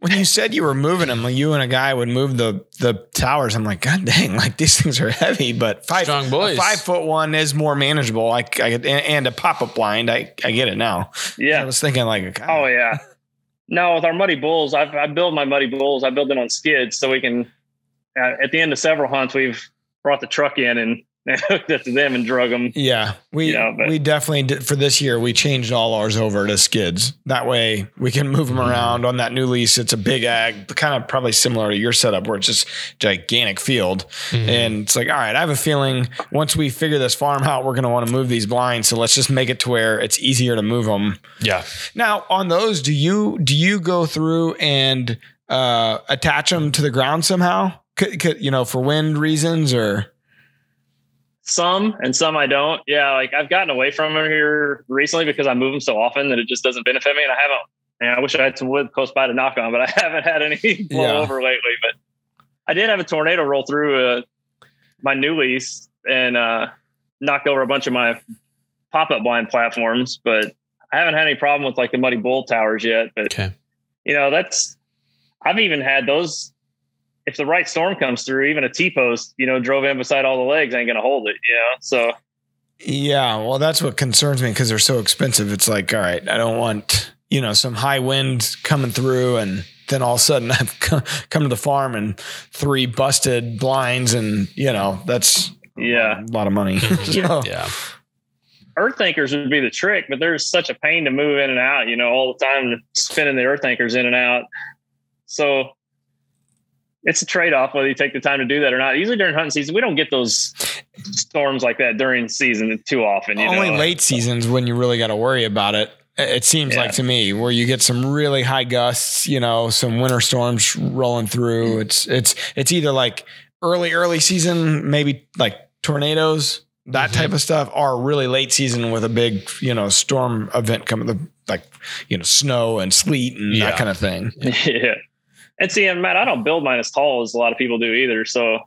When you said you were moving them, like you and a guy would move the the towers, I'm like, God dang, like these things are heavy, but five Strong boys. five foot one is more manageable. Like I and, and a pop up blind, I I get it now. Yeah, I was thinking like, God, Oh yeah. No, with our muddy bulls, I've, I build my muddy bulls. I build them on skids so we can. Uh, at the end of several hunts, we've brought the truck in and, and hooked up to them and drug them. Yeah, we Yeah, but- we definitely did for this year. We changed all ours over to skids. That way we can move them around on that new lease. It's a big ag, kind of probably similar to your setup where it's just gigantic field. Mhm. And it's like, all right, I have a feeling once we figure this farm out, we're going to want to move these blinds. So let's just make it to where it's easier to move them. yeah. Now, on those, do you do you go through and uh, attach them to the ground somehow? C- c- you know, for wind reasons or Some and some I don't. Yeah, like I've gotten away from them here recently because I move them so often that it just doesn't benefit me. And I haven't. And I wish I had some wood close by to knock on, but I *laughs* haven't had any *laughs* blow Yeah. over lately. But I did have a tornado roll through uh, my new lease and uh, knocked over a bunch of my pop up blind platforms. But I haven't had any problem with like the muddy bull towers yet. But Okay. you know, that's I've even had those. If the right storm comes through, even a T post, you know, drove in beside all the legs ain't gonna hold it. You know, so Yeah, well, that's what concerns me because they're so expensive. It's like, all right, I don't want you know some high wind coming through, and then all of a sudden *laughs* I've come to the farm and three busted blinds, and you know that's yeah. a lot of money. *laughs* So, Yeah. Earth anchors would be the trick, but there's such a pain to move in and out, you know, all the time spinning the earth anchors in and out. So it's a trade off whether you take the time to do that or not. Usually during hunting season, we don't get those storms like that during season too often. You Only know? late seasons when you really got to worry about it. It seems Yeah. like to me where you get some really high gusts, you know, some winter storms rolling through. It's it's it's either like early early season, maybe like tornadoes, that Mhm. type of stuff, or really late season with a big you know storm event coming, like you know snow and sleet and Yeah. that kind of thing. *laughs* yeah. And see, and Matt, I don't build mine as tall as a lot of people do either. So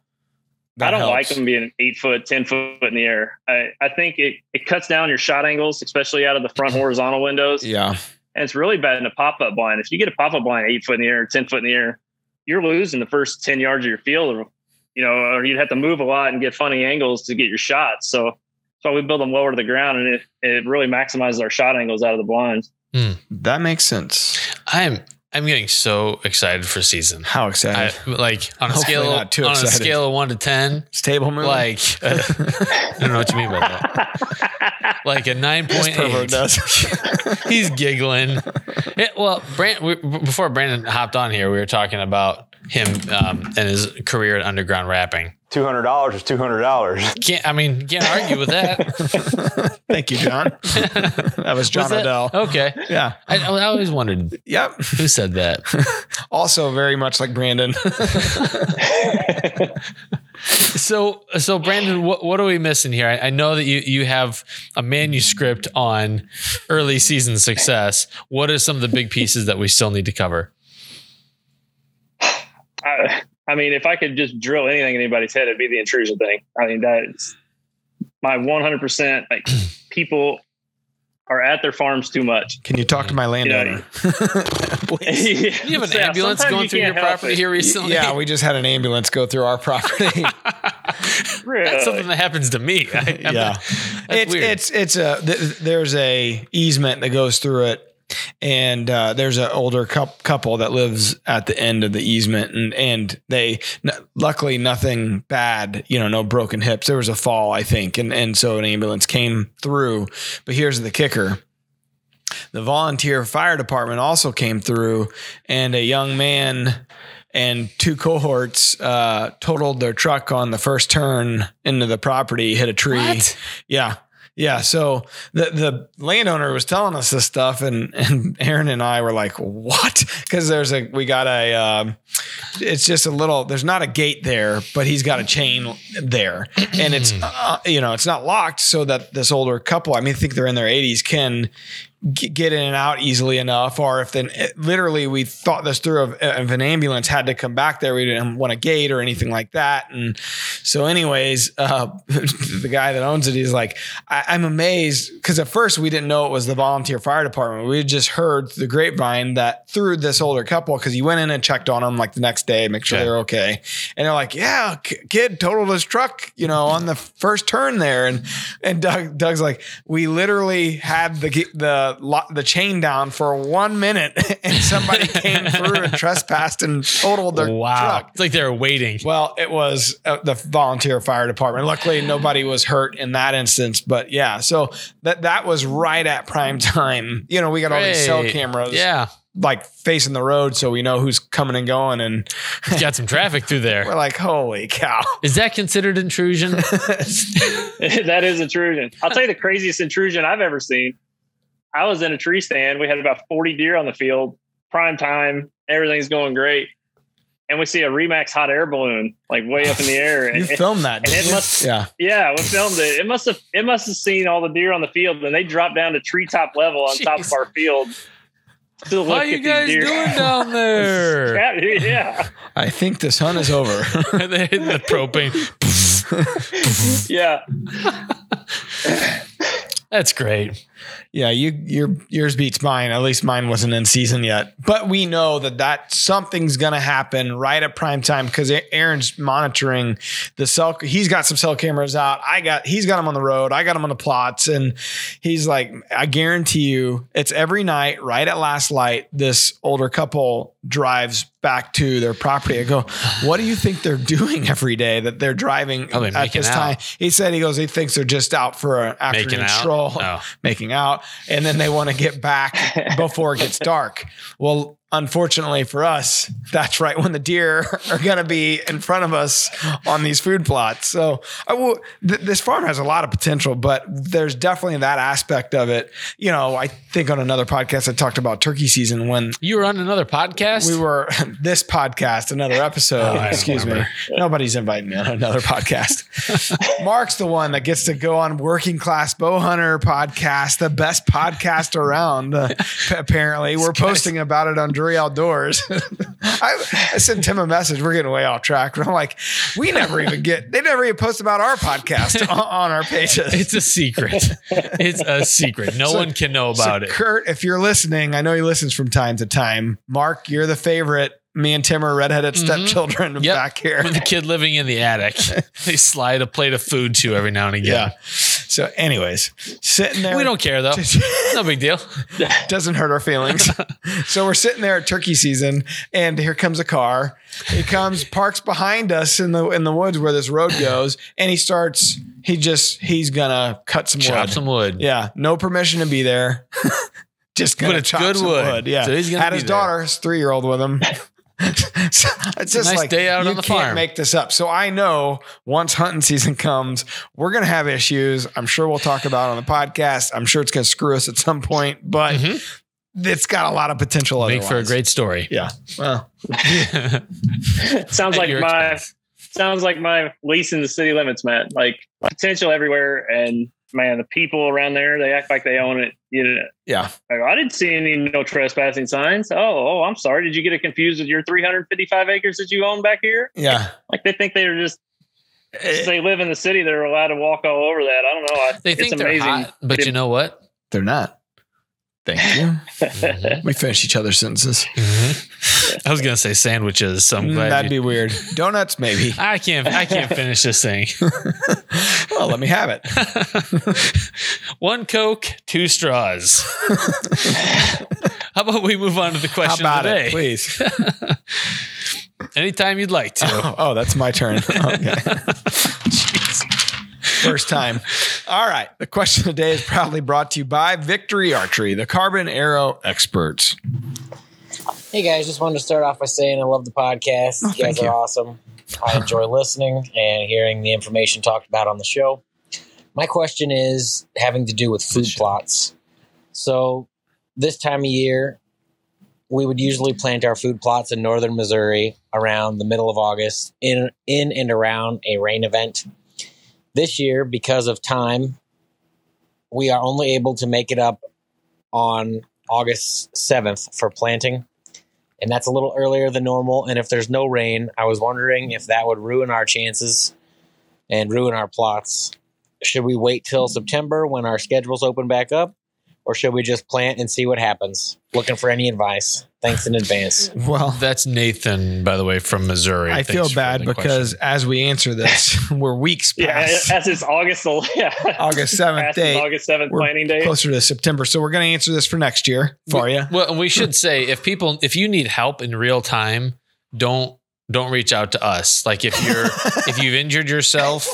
That I don't like them being eight foot, 10 foot in the air. I, I think it, it cuts down your shot angles, especially out of the front *clears throat* horizontal windows. Yeah, And it's really bad in a pop up blind. If you get a pop up blind eight foot in the air, 10 foot in the air, you're losing the first 10 yards of your field, or, you know, or you'd have to move a lot and get funny angles to get your shots. So that's why we build them lower to the ground and it, it really maximizes our shot angles out of the blinds. Hmm. that makes sense. I'm I'm getting so excited for season. How I, excited! like on a Hopefully scale on a scale of one to ten, It's table moving. like *laughs* I don't know what you mean by that. *laughs* Like a nine point eight. *laughs* He's giggling. Yeah, well, Brand, we, before Brandon hopped on here, we were talking about him um, and his career at underground rapping. Two hundred dollars is two hundred dollars. Can't I mean can't argue with that. *laughs* Thank you, John. that was John Was that- Odell. Okay, Yeah. I, I always wondered Yep. who said that. *laughs* Also, very much like Brandon. *laughs* So, so Brandon, what, what are we missing here? I, I know that you you have a manuscript on early season success. What are some of the big pieces that we still need to cover? I, I mean, if I could just drill anything in anybody's head, it'd be the intrusion thing. I mean, that's my 100% like *clears throat* people are at their farms too much. Can you talk to my landowner? *laughs* Please. You have an *laughs* Yeah, ambulance sometimes going you through your property it. here recently. yeah, we just had an ambulance go through our property. *laughs* Really? That's something that happens to me. I, yeah, not- it's it's it's a th- there's a easement that goes through it, and uh, there's an older couple that lives at the end of the easement, and and they luckily nothing bad, you know, no broken hips. There was a fall, I think, and and so an ambulance came through. But here's the kicker. The volunteer fire department also came through, and a young man and two cohorts uh, totaled their truck on the first turn into the property, hit a tree. What? Yeah. Yeah. So the the landowner was telling us this stuff, and and Aaron and I were like, "What?" Because there's a we got a um, it's just a little. There's not a gate there, but he's got a chain there, and it's *clears throat* uh, you know it's not locked, so that this older couple, I mean, I think they're in their 80s, can get in and out easily enough or if then it- literally we thought this through of if an ambulance had to come back there. We didn't want a gate or anything like that. And so anyways uh, *laughs* the guy that owns it he's like I, i'm amazed. Because at first we didn't know it was the volunteer fire department. We had just heard through the grapevine that through this older couple because he went in and checked on them like the next day make sure Okay. they're okay. And they're like yeah k- kid totaled his truck you know on the first turn there. And and Doug Doug's like we literally had the the lo- the chain down for one minute *laughs* and somebody came through and trespassed and totaled their wow. truck. It's like they were waiting. Well, it was uh, the volunteer fire department. Luckily, nobody was hurt in that instance. But yeah, so that that was right at prime time. You know, we got all these cell cameras, Yeah. like facing the road, so we know who's coming and going. And Got some traffic through there. *laughs* we're like, holy cow! Is that considered intrusion? *laughs* that is intrusion. I'll tell you the craziest intrusion I've ever seen. I was in a tree stand. We had about 40 deer on the field, prime time. Everything's going great. And we see a Remax hot air balloon like way up in the *laughs* air. You And, filmed that, and it must- yeah. yeah, we filmed it. It must have it must have seen all the deer on the field and they dropped down to treetop level on top of our field. To look How at you guys deer. doing down there? *laughs* yeah, yeah. *laughs* I think the sun is over. They're hitting the propane. Yeah. That's great. Yeah, you your yours beats mine. At least mine wasn't in season yet. But we know that that something's gonna happen right at prime time because Aaron's monitoring the cell. He's got some cell cameras out. I got he's got them on the road. I got them on the plots, and he's like, I guarantee you, it's every night right at last light. This older couple drives back to their property. I go, what do you think they're doing every day that they're driving oh, Probably at this out. time? He said he goes, he thinks they're just out for an Making afternoon out. stroll Oh. *laughs* making out and then they want to get back *laughs* before it gets dark. Well, unfortunately for us, that's right when the deer *laughs* are going to be in front of us on these food plots. So I will, th- this farm has a lot of potential, but there's definitely that aspect of it. You know, I think on another podcast I talked about turkey season when You were on another podcast? we were *laughs* this podcast, another episode. Oh, excuse me. Nobody's inviting me on another podcast. Mark's the one that gets to go on Working Class Bow Hunter podcast, the best podcast around. Uh, *laughs* apparently, we're posting about it on Drury Outdoors. I, *laughs* I sent Tim a message. We're getting way off track, but I'm like, we never even get. They never even post about our podcast on, on our pages. It's a secret. it's a secret. No So- one can know about so it. Kurt, if you're listening, I know he listens from time to time. Mark, you're the favorite. Me and Tim are redheaded stepchildren Mm-hmm. Yep. back here. With the kid living in the attic, *laughs* they slide a plate of food to every now and again. Yeah. So, anyways, sitting there. We don't care though. *laughs* no big deal. *laughs* doesn't hurt our feelings. *laughs* so we're sitting there at turkey season, and here comes a car. He comes, parks behind us in the in the woods where this road goes, and he starts. He just he's gonna cut some Chop wood. some wood. Yeah, no permission to be there. just gonna But it's chop good some wood. wood. Yeah, So he's gonna had be his there. daughter, his three year old, with him. *laughs* So it's just nice like day out you on the can't farm. make this up. So I know once hunting season comes, we're gonna have issues. I'm sure we'll talk about it on the podcast. I'm sure it's gonna screw us at some point, but Mhm. it's got a lot of potential. Make for a great story. yeah. Well, *laughs* sounds like my expense. sounds like my lease in the city limits, Matt. Like potential everywhere, and man, the people around there they act like they own it. You know, yeah. like, I didn't see any no trespassing signs. Oh, oh, I'm sorry. Did you get it confused with your 355 acres that you own back here? Yeah. Like they think they're just Eh, they live in the city. They're allowed to walk all over that. I don't know. I, They it's think they're amazing. hot, but you know what? They're not. Thank *laughs* you. Mhm. We finish each other's sentences. Mhm. I was gonna say sandwiches, so I'm Mm, glad That'd you- be weird. Donuts, maybe. *laughs* I can't. I can't finish this thing. *laughs* well, let me have it. One Coke, two straws. How about we move on to the How question about of the it, please? Anytime you'd like to. Oh, oh, that's my turn. Okay. First time. All right. The question of the day is proudly brought to you by Victory Archery, the carbon arrow experts. Hey guys, just wanted to start off by saying I love the podcast. Oh, you guys are you. awesome. I enjoy *laughs* listening and hearing the information talked about on the show. My question is having to do with food plots. So, this time of year, we would usually plant our food plots in northern Missouri around the middle of August in in and around a rain event. This year, because of time, we are only able to make it up on August 7th for planting and that's a little earlier than normal. And if there's no rain, I was wondering if that would ruin our chances and ruin our plots. Should we wait till September when our schedules open back up, or should we just plant and see what happens? Looking for any advice. Thanks in advance. *laughs* Well, That's Nathan, by the way, from Missouri. I Thanks feel bad because question. as we answer this, *laughs* we're weeks past. Yeah, past as it's August, *laughs* yeah, August 7th past his date. August seventh We're planning day. closer to September. So we're going to answer this for next year for you. Well, we should say if people, if you need help in real time, don't don't reach out to us. Like if you're if you've injured yourself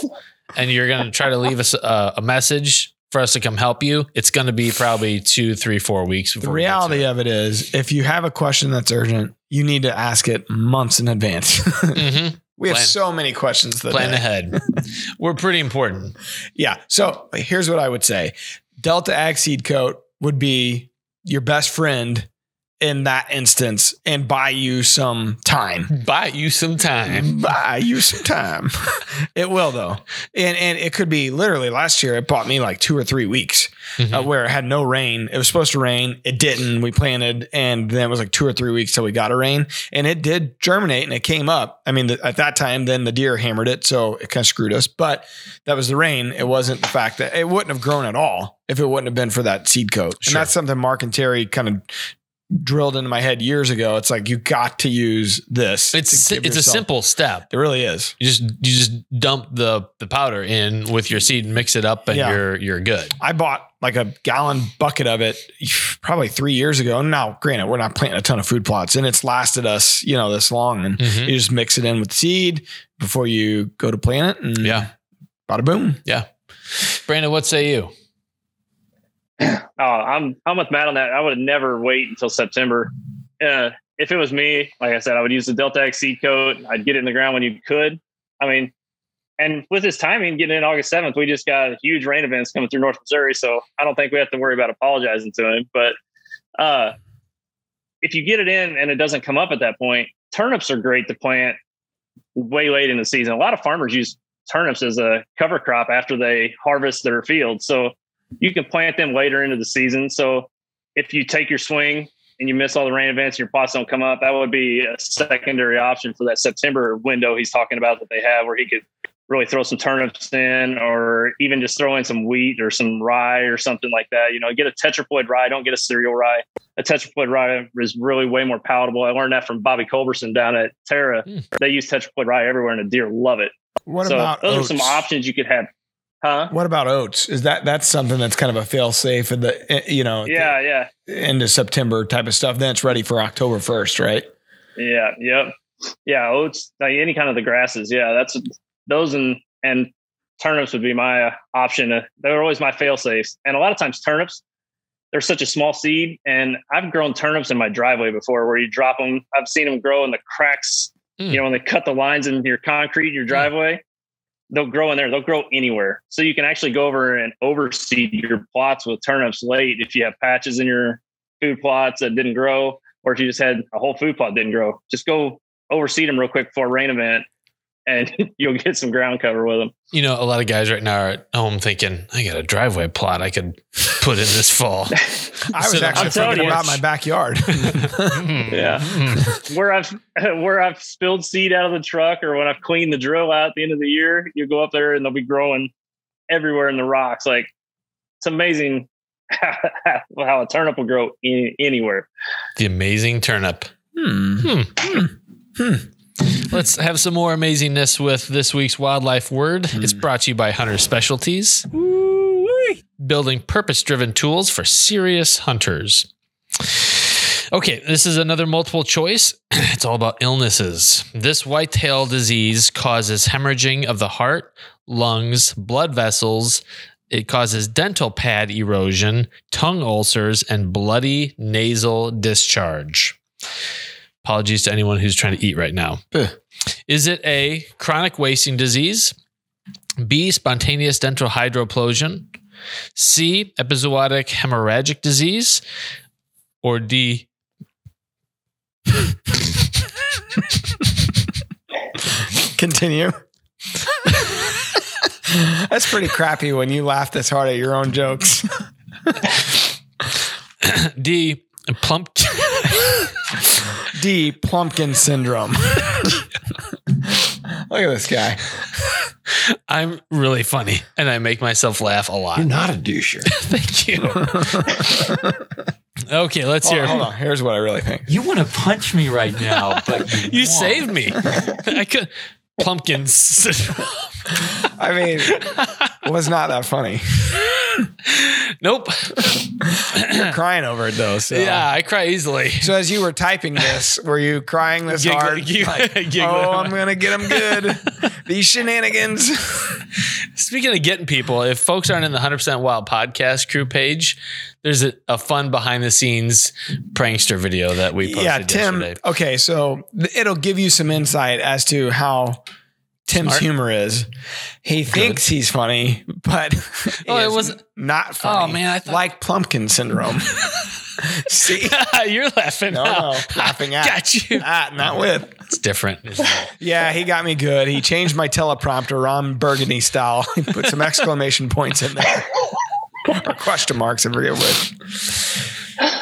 and you're going to try to leave us a, a message for us to come help you, it's going to be probably two, three, four weeks. The reality it. of it is, if you have a question that's urgent, you need to ask it months in advance. *laughs* Mhm. we have so many questions. That plan day. ahead. *laughs* We're pretty important. Yeah. So here's what I would say Delta Ag Seed Coat would be your best friend in that instance and buy you some time. Buy you some time. Buy you some time. *laughs* it will though. And and it could be literally last year it bought me like two or three weeks Mhm. uh, where it had no rain. It was supposed to rain. It didn't. We planted and then it was like two or three weeks till we got a rain and it did germinate and it came up. I mean, the, at that time, then the deer hammered it. So it kind of screwed us, but that was the rain. It wasn't the fact that it wouldn't have grown at all if it wouldn't have been for that seed coat. Sure. And that's something Mark and Terry kind of drilled into my head years ago. It's like, you got to use this. It's to si- give it's a simple step. It really is. You just you just dump the the powder in with your seed and mix it up, and Yeah. you're you're good. I bought like a gallon bucket of it probably three years ago. Now, granted, we're not planting a ton of food plots and it's lasted us, you know, this long. And Mhm. you just mix it in with seed before you go to plant it. And Yeah. bada boom. Yeah, Brandon, what say you? Oh, I'm I'm with Matt on that. I would never wait until September. Uh, if it was me, like I said, I would use the Delta X seed coat. I'd get it in the ground when you could. I mean, and with this timing, getting in August seventh, we just got huge rain events coming through North Missouri, so I don't think we have to worry about apologizing to him. But uh, if you get it in and it doesn't come up at that point, turnips are great to plant way late in the season. A lot of farmers use turnips as a cover crop after they harvest their fields, so you can plant them later into the season. So if you take your swing and you miss all the rain events and your plots don't come up, that would be a secondary option for that September window he's talking about that they have where he could really throw some turnips in or even just throw in some wheat or some rye or something like that. You know, get a tetraploid rye, don't get a cereal rye. A tetraploid rye is really way more palatable. I learned that from Bobby Culberson down at Terra. Hmm. They use tetraploid rye everywhere and the deer love it. What so about those oats? are some options you could have. Huh? What about oats? Is that that's something that's kind of a fail safe in the eh, you know Yeah, yeah. the end of September type of stuff. Then it's ready for October first, right? Yeah, yep. Yeah, oats, like any kind of the grasses. Yeah, that's those and and turnips would be my uh, option. Uh, they were always my fail safes. And a lot of times turnips, they're such a small seed. And I've grown turnips in my driveway before, where you drop them. I've seen them grow in the cracks. Mm. You know, when they cut the lines in your concrete, in your driveway, they'll grow in there. They'll grow anywhere. So you can actually go over and overseed your plots with turnips late if you have patches in your food plots that didn't grow, or if you just had a whole food plot didn't grow. Just go overseed them real quick before a rain event, and *laughs* you'll get some ground cover with them. You know, a lot of guys right now are at home thinking, I got a driveway plot I could put in this fall. *laughs* I was Sit on actually my thinking you. about my backyard. *laughs* Yeah. Mm. Where I've *laughs* where I've spilled seed out of the truck, or when I've cleaned the drill out at the end of the year, you go up there and they'll be growing everywhere in the rocks. Like it's amazing how a turnip will grow any, anywhere. The amazing turnip. Hmm. Let's have some more amazingness with this week's wildlife word. It's brought to you by Hunter Specialties, building purpose driven tools for serious hunters. Okay, this is another multiple choice. *clears throat* It's all about illnesses. This whitetail disease causes hemorrhaging of the heart, lungs, blood vessels. It causes dental pad erosion, tongue ulcers, and bloody nasal discharge. Apologies to anyone who's trying to eat right now. Ugh. Is it A, chronic wasting disease? B, spontaneous dental hydroplosion? C, epizootic hemorrhagic disease? Or D, Continue. That's pretty crappy when you laugh this hard at your own jokes. D, plump? *laughs* D. Plumpkin syndrome. *laughs* Look at this guy. I'm really funny and I make myself laugh a lot. You're not a doucher. *laughs* Thank you. okay, let's Hold hear. on, hold on. Here's what I really think. You want to punch me right now, but *laughs* you, You won't. saved me. I could. Pumpkin syndrome. I mean, was not that funny. Nope. You're crying over it though. So. Yeah, I cry easily. So as you were typing this, were you crying this hard? Like, oh, I'm gonna get them good. These shenanigans. Speaking of getting people, if folks aren't in the 100% Wild podcast crew page, there's a, a fun behind the scenes prankster video that we posted yesterday. yeah, Tim. yesterday. Okay, so it'll give you some insight as to how Tim's Smart. humor is. He thinks he's funny, but *laughs* Oh, it was- not oh, funny. Oh, man, I thought- like plumpkin syndrome. *laughs* *laughs* See, *laughs* You're laughing. no, now. no, laughing at, *laughs* Got you. at, not with. It's different. it? Yeah, he got me good. He changed my teleprompter Ron Burgundy style. He put some exclamation points in there. or question marks, I forget which.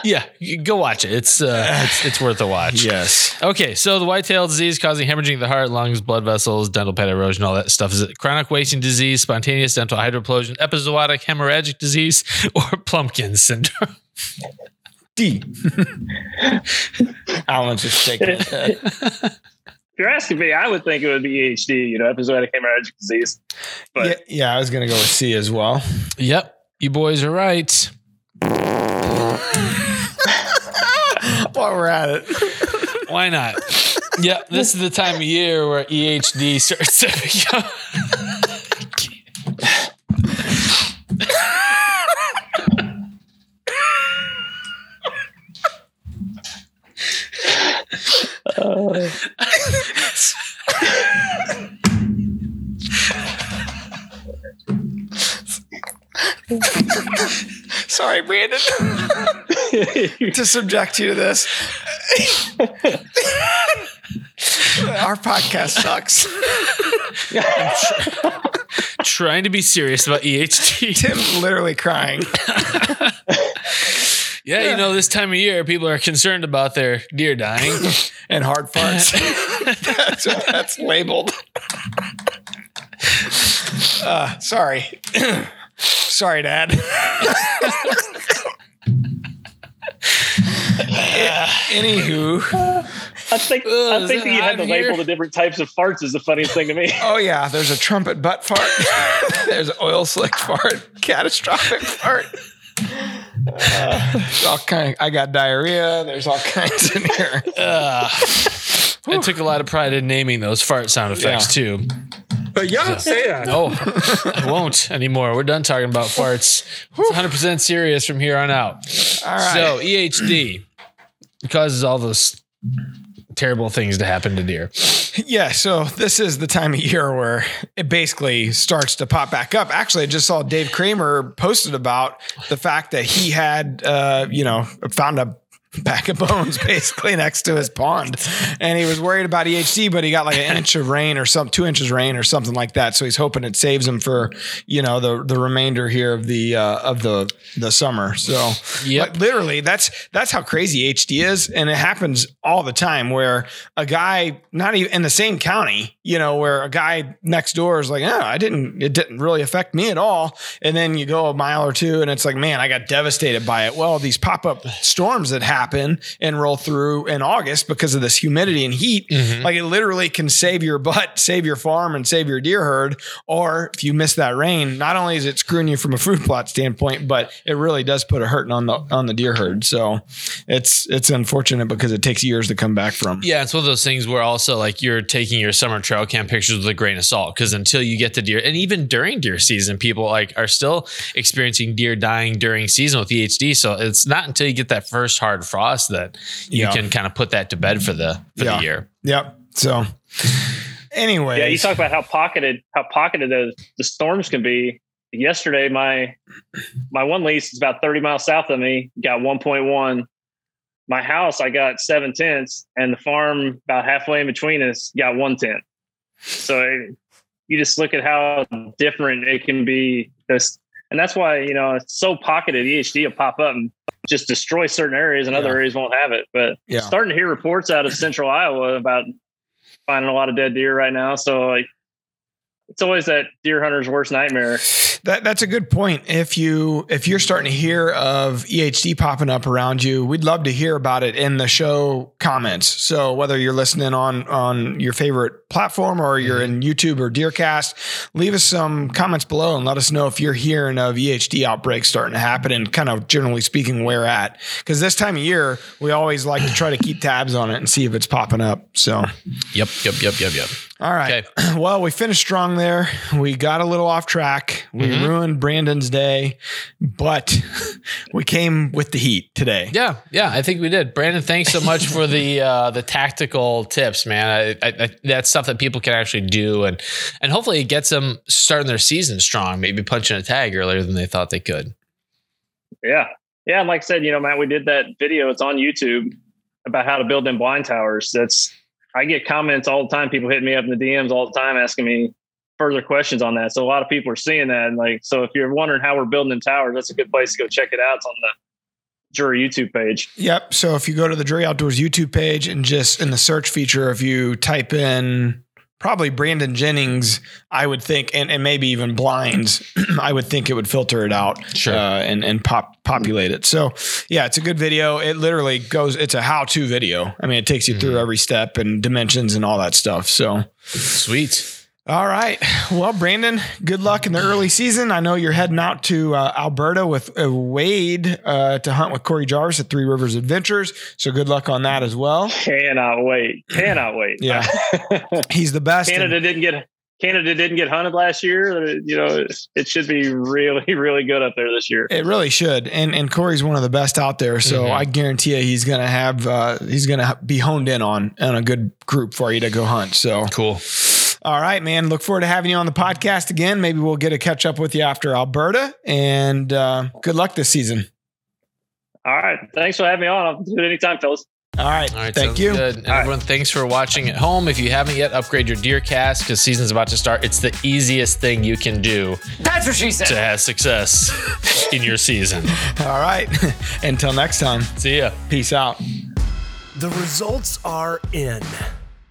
Yeah, go watch it. It's uh, *sighs* it's, it's worth a watch. Yes. Okay, so the whitetail disease causing hemorrhaging of the heart, lungs, blood vessels, dental pad erosion, all that stuff. Is it chronic wasting disease, spontaneous dental hydroplosion, epizootic hemorrhagic disease, or plumpkin syndrome? D. *laughs* Alan's just shaking his head. If you're asking me, I would think it would be EHD, you know, episodic hemorrhagic disease. But Yeah, yeah, I was going to go with C as well. Yep, you boys are right. While we're at it. Why not? yep, this is the time of year where EHD starts to become. *laughs* *laughs* Sorry, Brandon, *laughs* to subject you to this. Our podcast sucks. trying to be serious about EHT. Tim's literally crying. *laughs* Yeah, you know, this time of year, people are concerned about their deer dying. *laughs* and hard farts. *laughs* that's what that's labeled. Uh, sorry. sorry, Dad. Anywho, I think Ugh, I is think that you had to label the different types of farts is the funniest thing to me. oh yeah, there's a trumpet butt fart. *laughs* there's an oil slick fart, catastrophic fart. Uh, all kind. Of, I got diarrhea. There's all kinds in here. Uh, I took a lot of pride in naming those fart sound effects too. But yeah, say that. No, I won't anymore. We're done talking about farts. It's 100% serious from here on out. All right. So EHD causes all those terrible things to happen to deer. Yeah, so this is the time of year where it basically starts to pop back up. Actually, I just saw Dave Kramer posted about the fact that he had, uh, you know, found a *laughs* bag of bones basically next to his pond, and he was worried about EHD, but he got like an inch of rain or some two inches rain or something like that. So he's hoping it saves him for, you know, the the remainder here of the uh, of the the summer. So Yep. like, literally that's that's how crazy HD is, and it happens all the time where a guy not even in the same county, you know, where a guy next door is like, oh, I didn't, it didn't really affect me at all. And then you go a mile or two and it's like, man, I got devastated by it. Well, these pop up storms that happen and roll through in August because of this humidity and heat, Mhm. like it literally can save your butt, save your farm, and save your deer herd. Or if you miss that rain, not only is it screwing you from a food plot standpoint, but it really does put a hurting on the on the deer herd. So it's it's unfortunate because it takes years to come back from. Yeah, it's one of those things where also like you're taking your summer trail cam pictures with a grain of salt because until you get to deer, and even during deer season, people like are still experiencing deer dying during season with EHD. So it's not until you get that first hard frost that you Yeah. can kind of put that to bed for the for Yeah. the year. Yep. So anyway, Yeah, you talk about how pocketed how pocketed the, the storms can be. Yesterday, my my one lease is about 30 miles south of me, got 1.1. My house, I got seven tenths, and the farm about halfway in between us got one tenth. So it, you just look at how different it can be. This, and that's why you know it's so pocketed. EHD will pop up and just destroy certain areas, and other areas won't have it. But Yeah. starting to hear reports out of Central Iowa about finding a lot of dead deer right now. So like it's always that deer hunter's worst nightmare. That that's a good point. If you if you're starting to hear of EHD popping up around you, we'd love to hear about it in the show comments. So whether you're listening on on your favorite platform or you're mm-hmm. in YouTube or Deercast, leave us some comments below and let us know if you're hearing of EHD outbreaks starting to happen and kind of generally speaking where at. Because this time of year, we always like to try to keep tabs on it and see if it's popping up. So Yep, yep, yep, yep, yep. All right. *clears throat* Well, we finished strong there. We got a little off track. We Mhm. ruined Brandon's day, but *laughs* we came with the heat today. Yeah, yeah, I think we did. Brandon, thanks so much for the *laughs* uh, the tactical tips, man. I, I, I, that's stuff that people can actually do, and and hopefully it gets them starting their season strong. Maybe punching a tag earlier than they thought they could. Yeah. Yeah. And like I said, you know, Matt, we did that video. It's on YouTube about how to build them blind towers. That's I get comments all the time. People hitting me up in the DMs all the time asking me further questions on that. So a lot of people are seeing that. And like, so if you're wondering how we're building them towers, that's a good place to go check it out. It's on the Drury YouTube page. Yep. So if you go to the Drury Outdoors YouTube page and just in the search feature, if you type in probably Brandon Jennings, I would think, and, and maybe even blinds, *clears throat* I would think it would filter it out Sure. uh, and, and pop populate it. So yeah, it's a good video. It literally goes, it's a how to video. I mean, it takes you through every step and dimensions and all that stuff. So Sweet. All right. Well, Brandon, good luck in the early season. I know you're heading out to uh, Alberta with uh, Wade uh, to hunt with Corey Jarvis at Three Rivers Adventures. So good luck on that as well. Cannot wait. Cannot wait. Yeah. *laughs* He's the best. Canada didn't get Canada didn't get hunted last year. You know, it, should be really, *laughs* really good up there this year. It really should, and and Corey's one of the best out there. So Mhm. I guarantee you, he's gonna have uh, he's gonna be honed in on on a good group for you to go hunt. So Cool. All right, man. Look forward to having you on the podcast again. Maybe we'll get a catch up with you after Alberta. And uh, good luck this season. All right. Thanks for having me on. I'll do it anytime, fellas. All right. All right, Thank you. Good. And All right. everyone, thanks for watching at home. If you haven't yet, upgrade your deer cast because season's about to start. It's the easiest thing you can do That's what she said. to have success *laughs* in your season. All right. *laughs* Until next time, See ya. peace out. The results are in.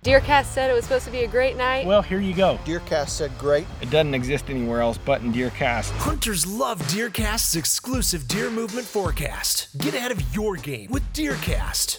Deercast said it was supposed to be a great night. Well, here you go. Deercast said great. It doesn't exist anywhere else but in Deercast. Hunters love Deercast's exclusive deer movement forecast. Get ahead of your game with Deercast.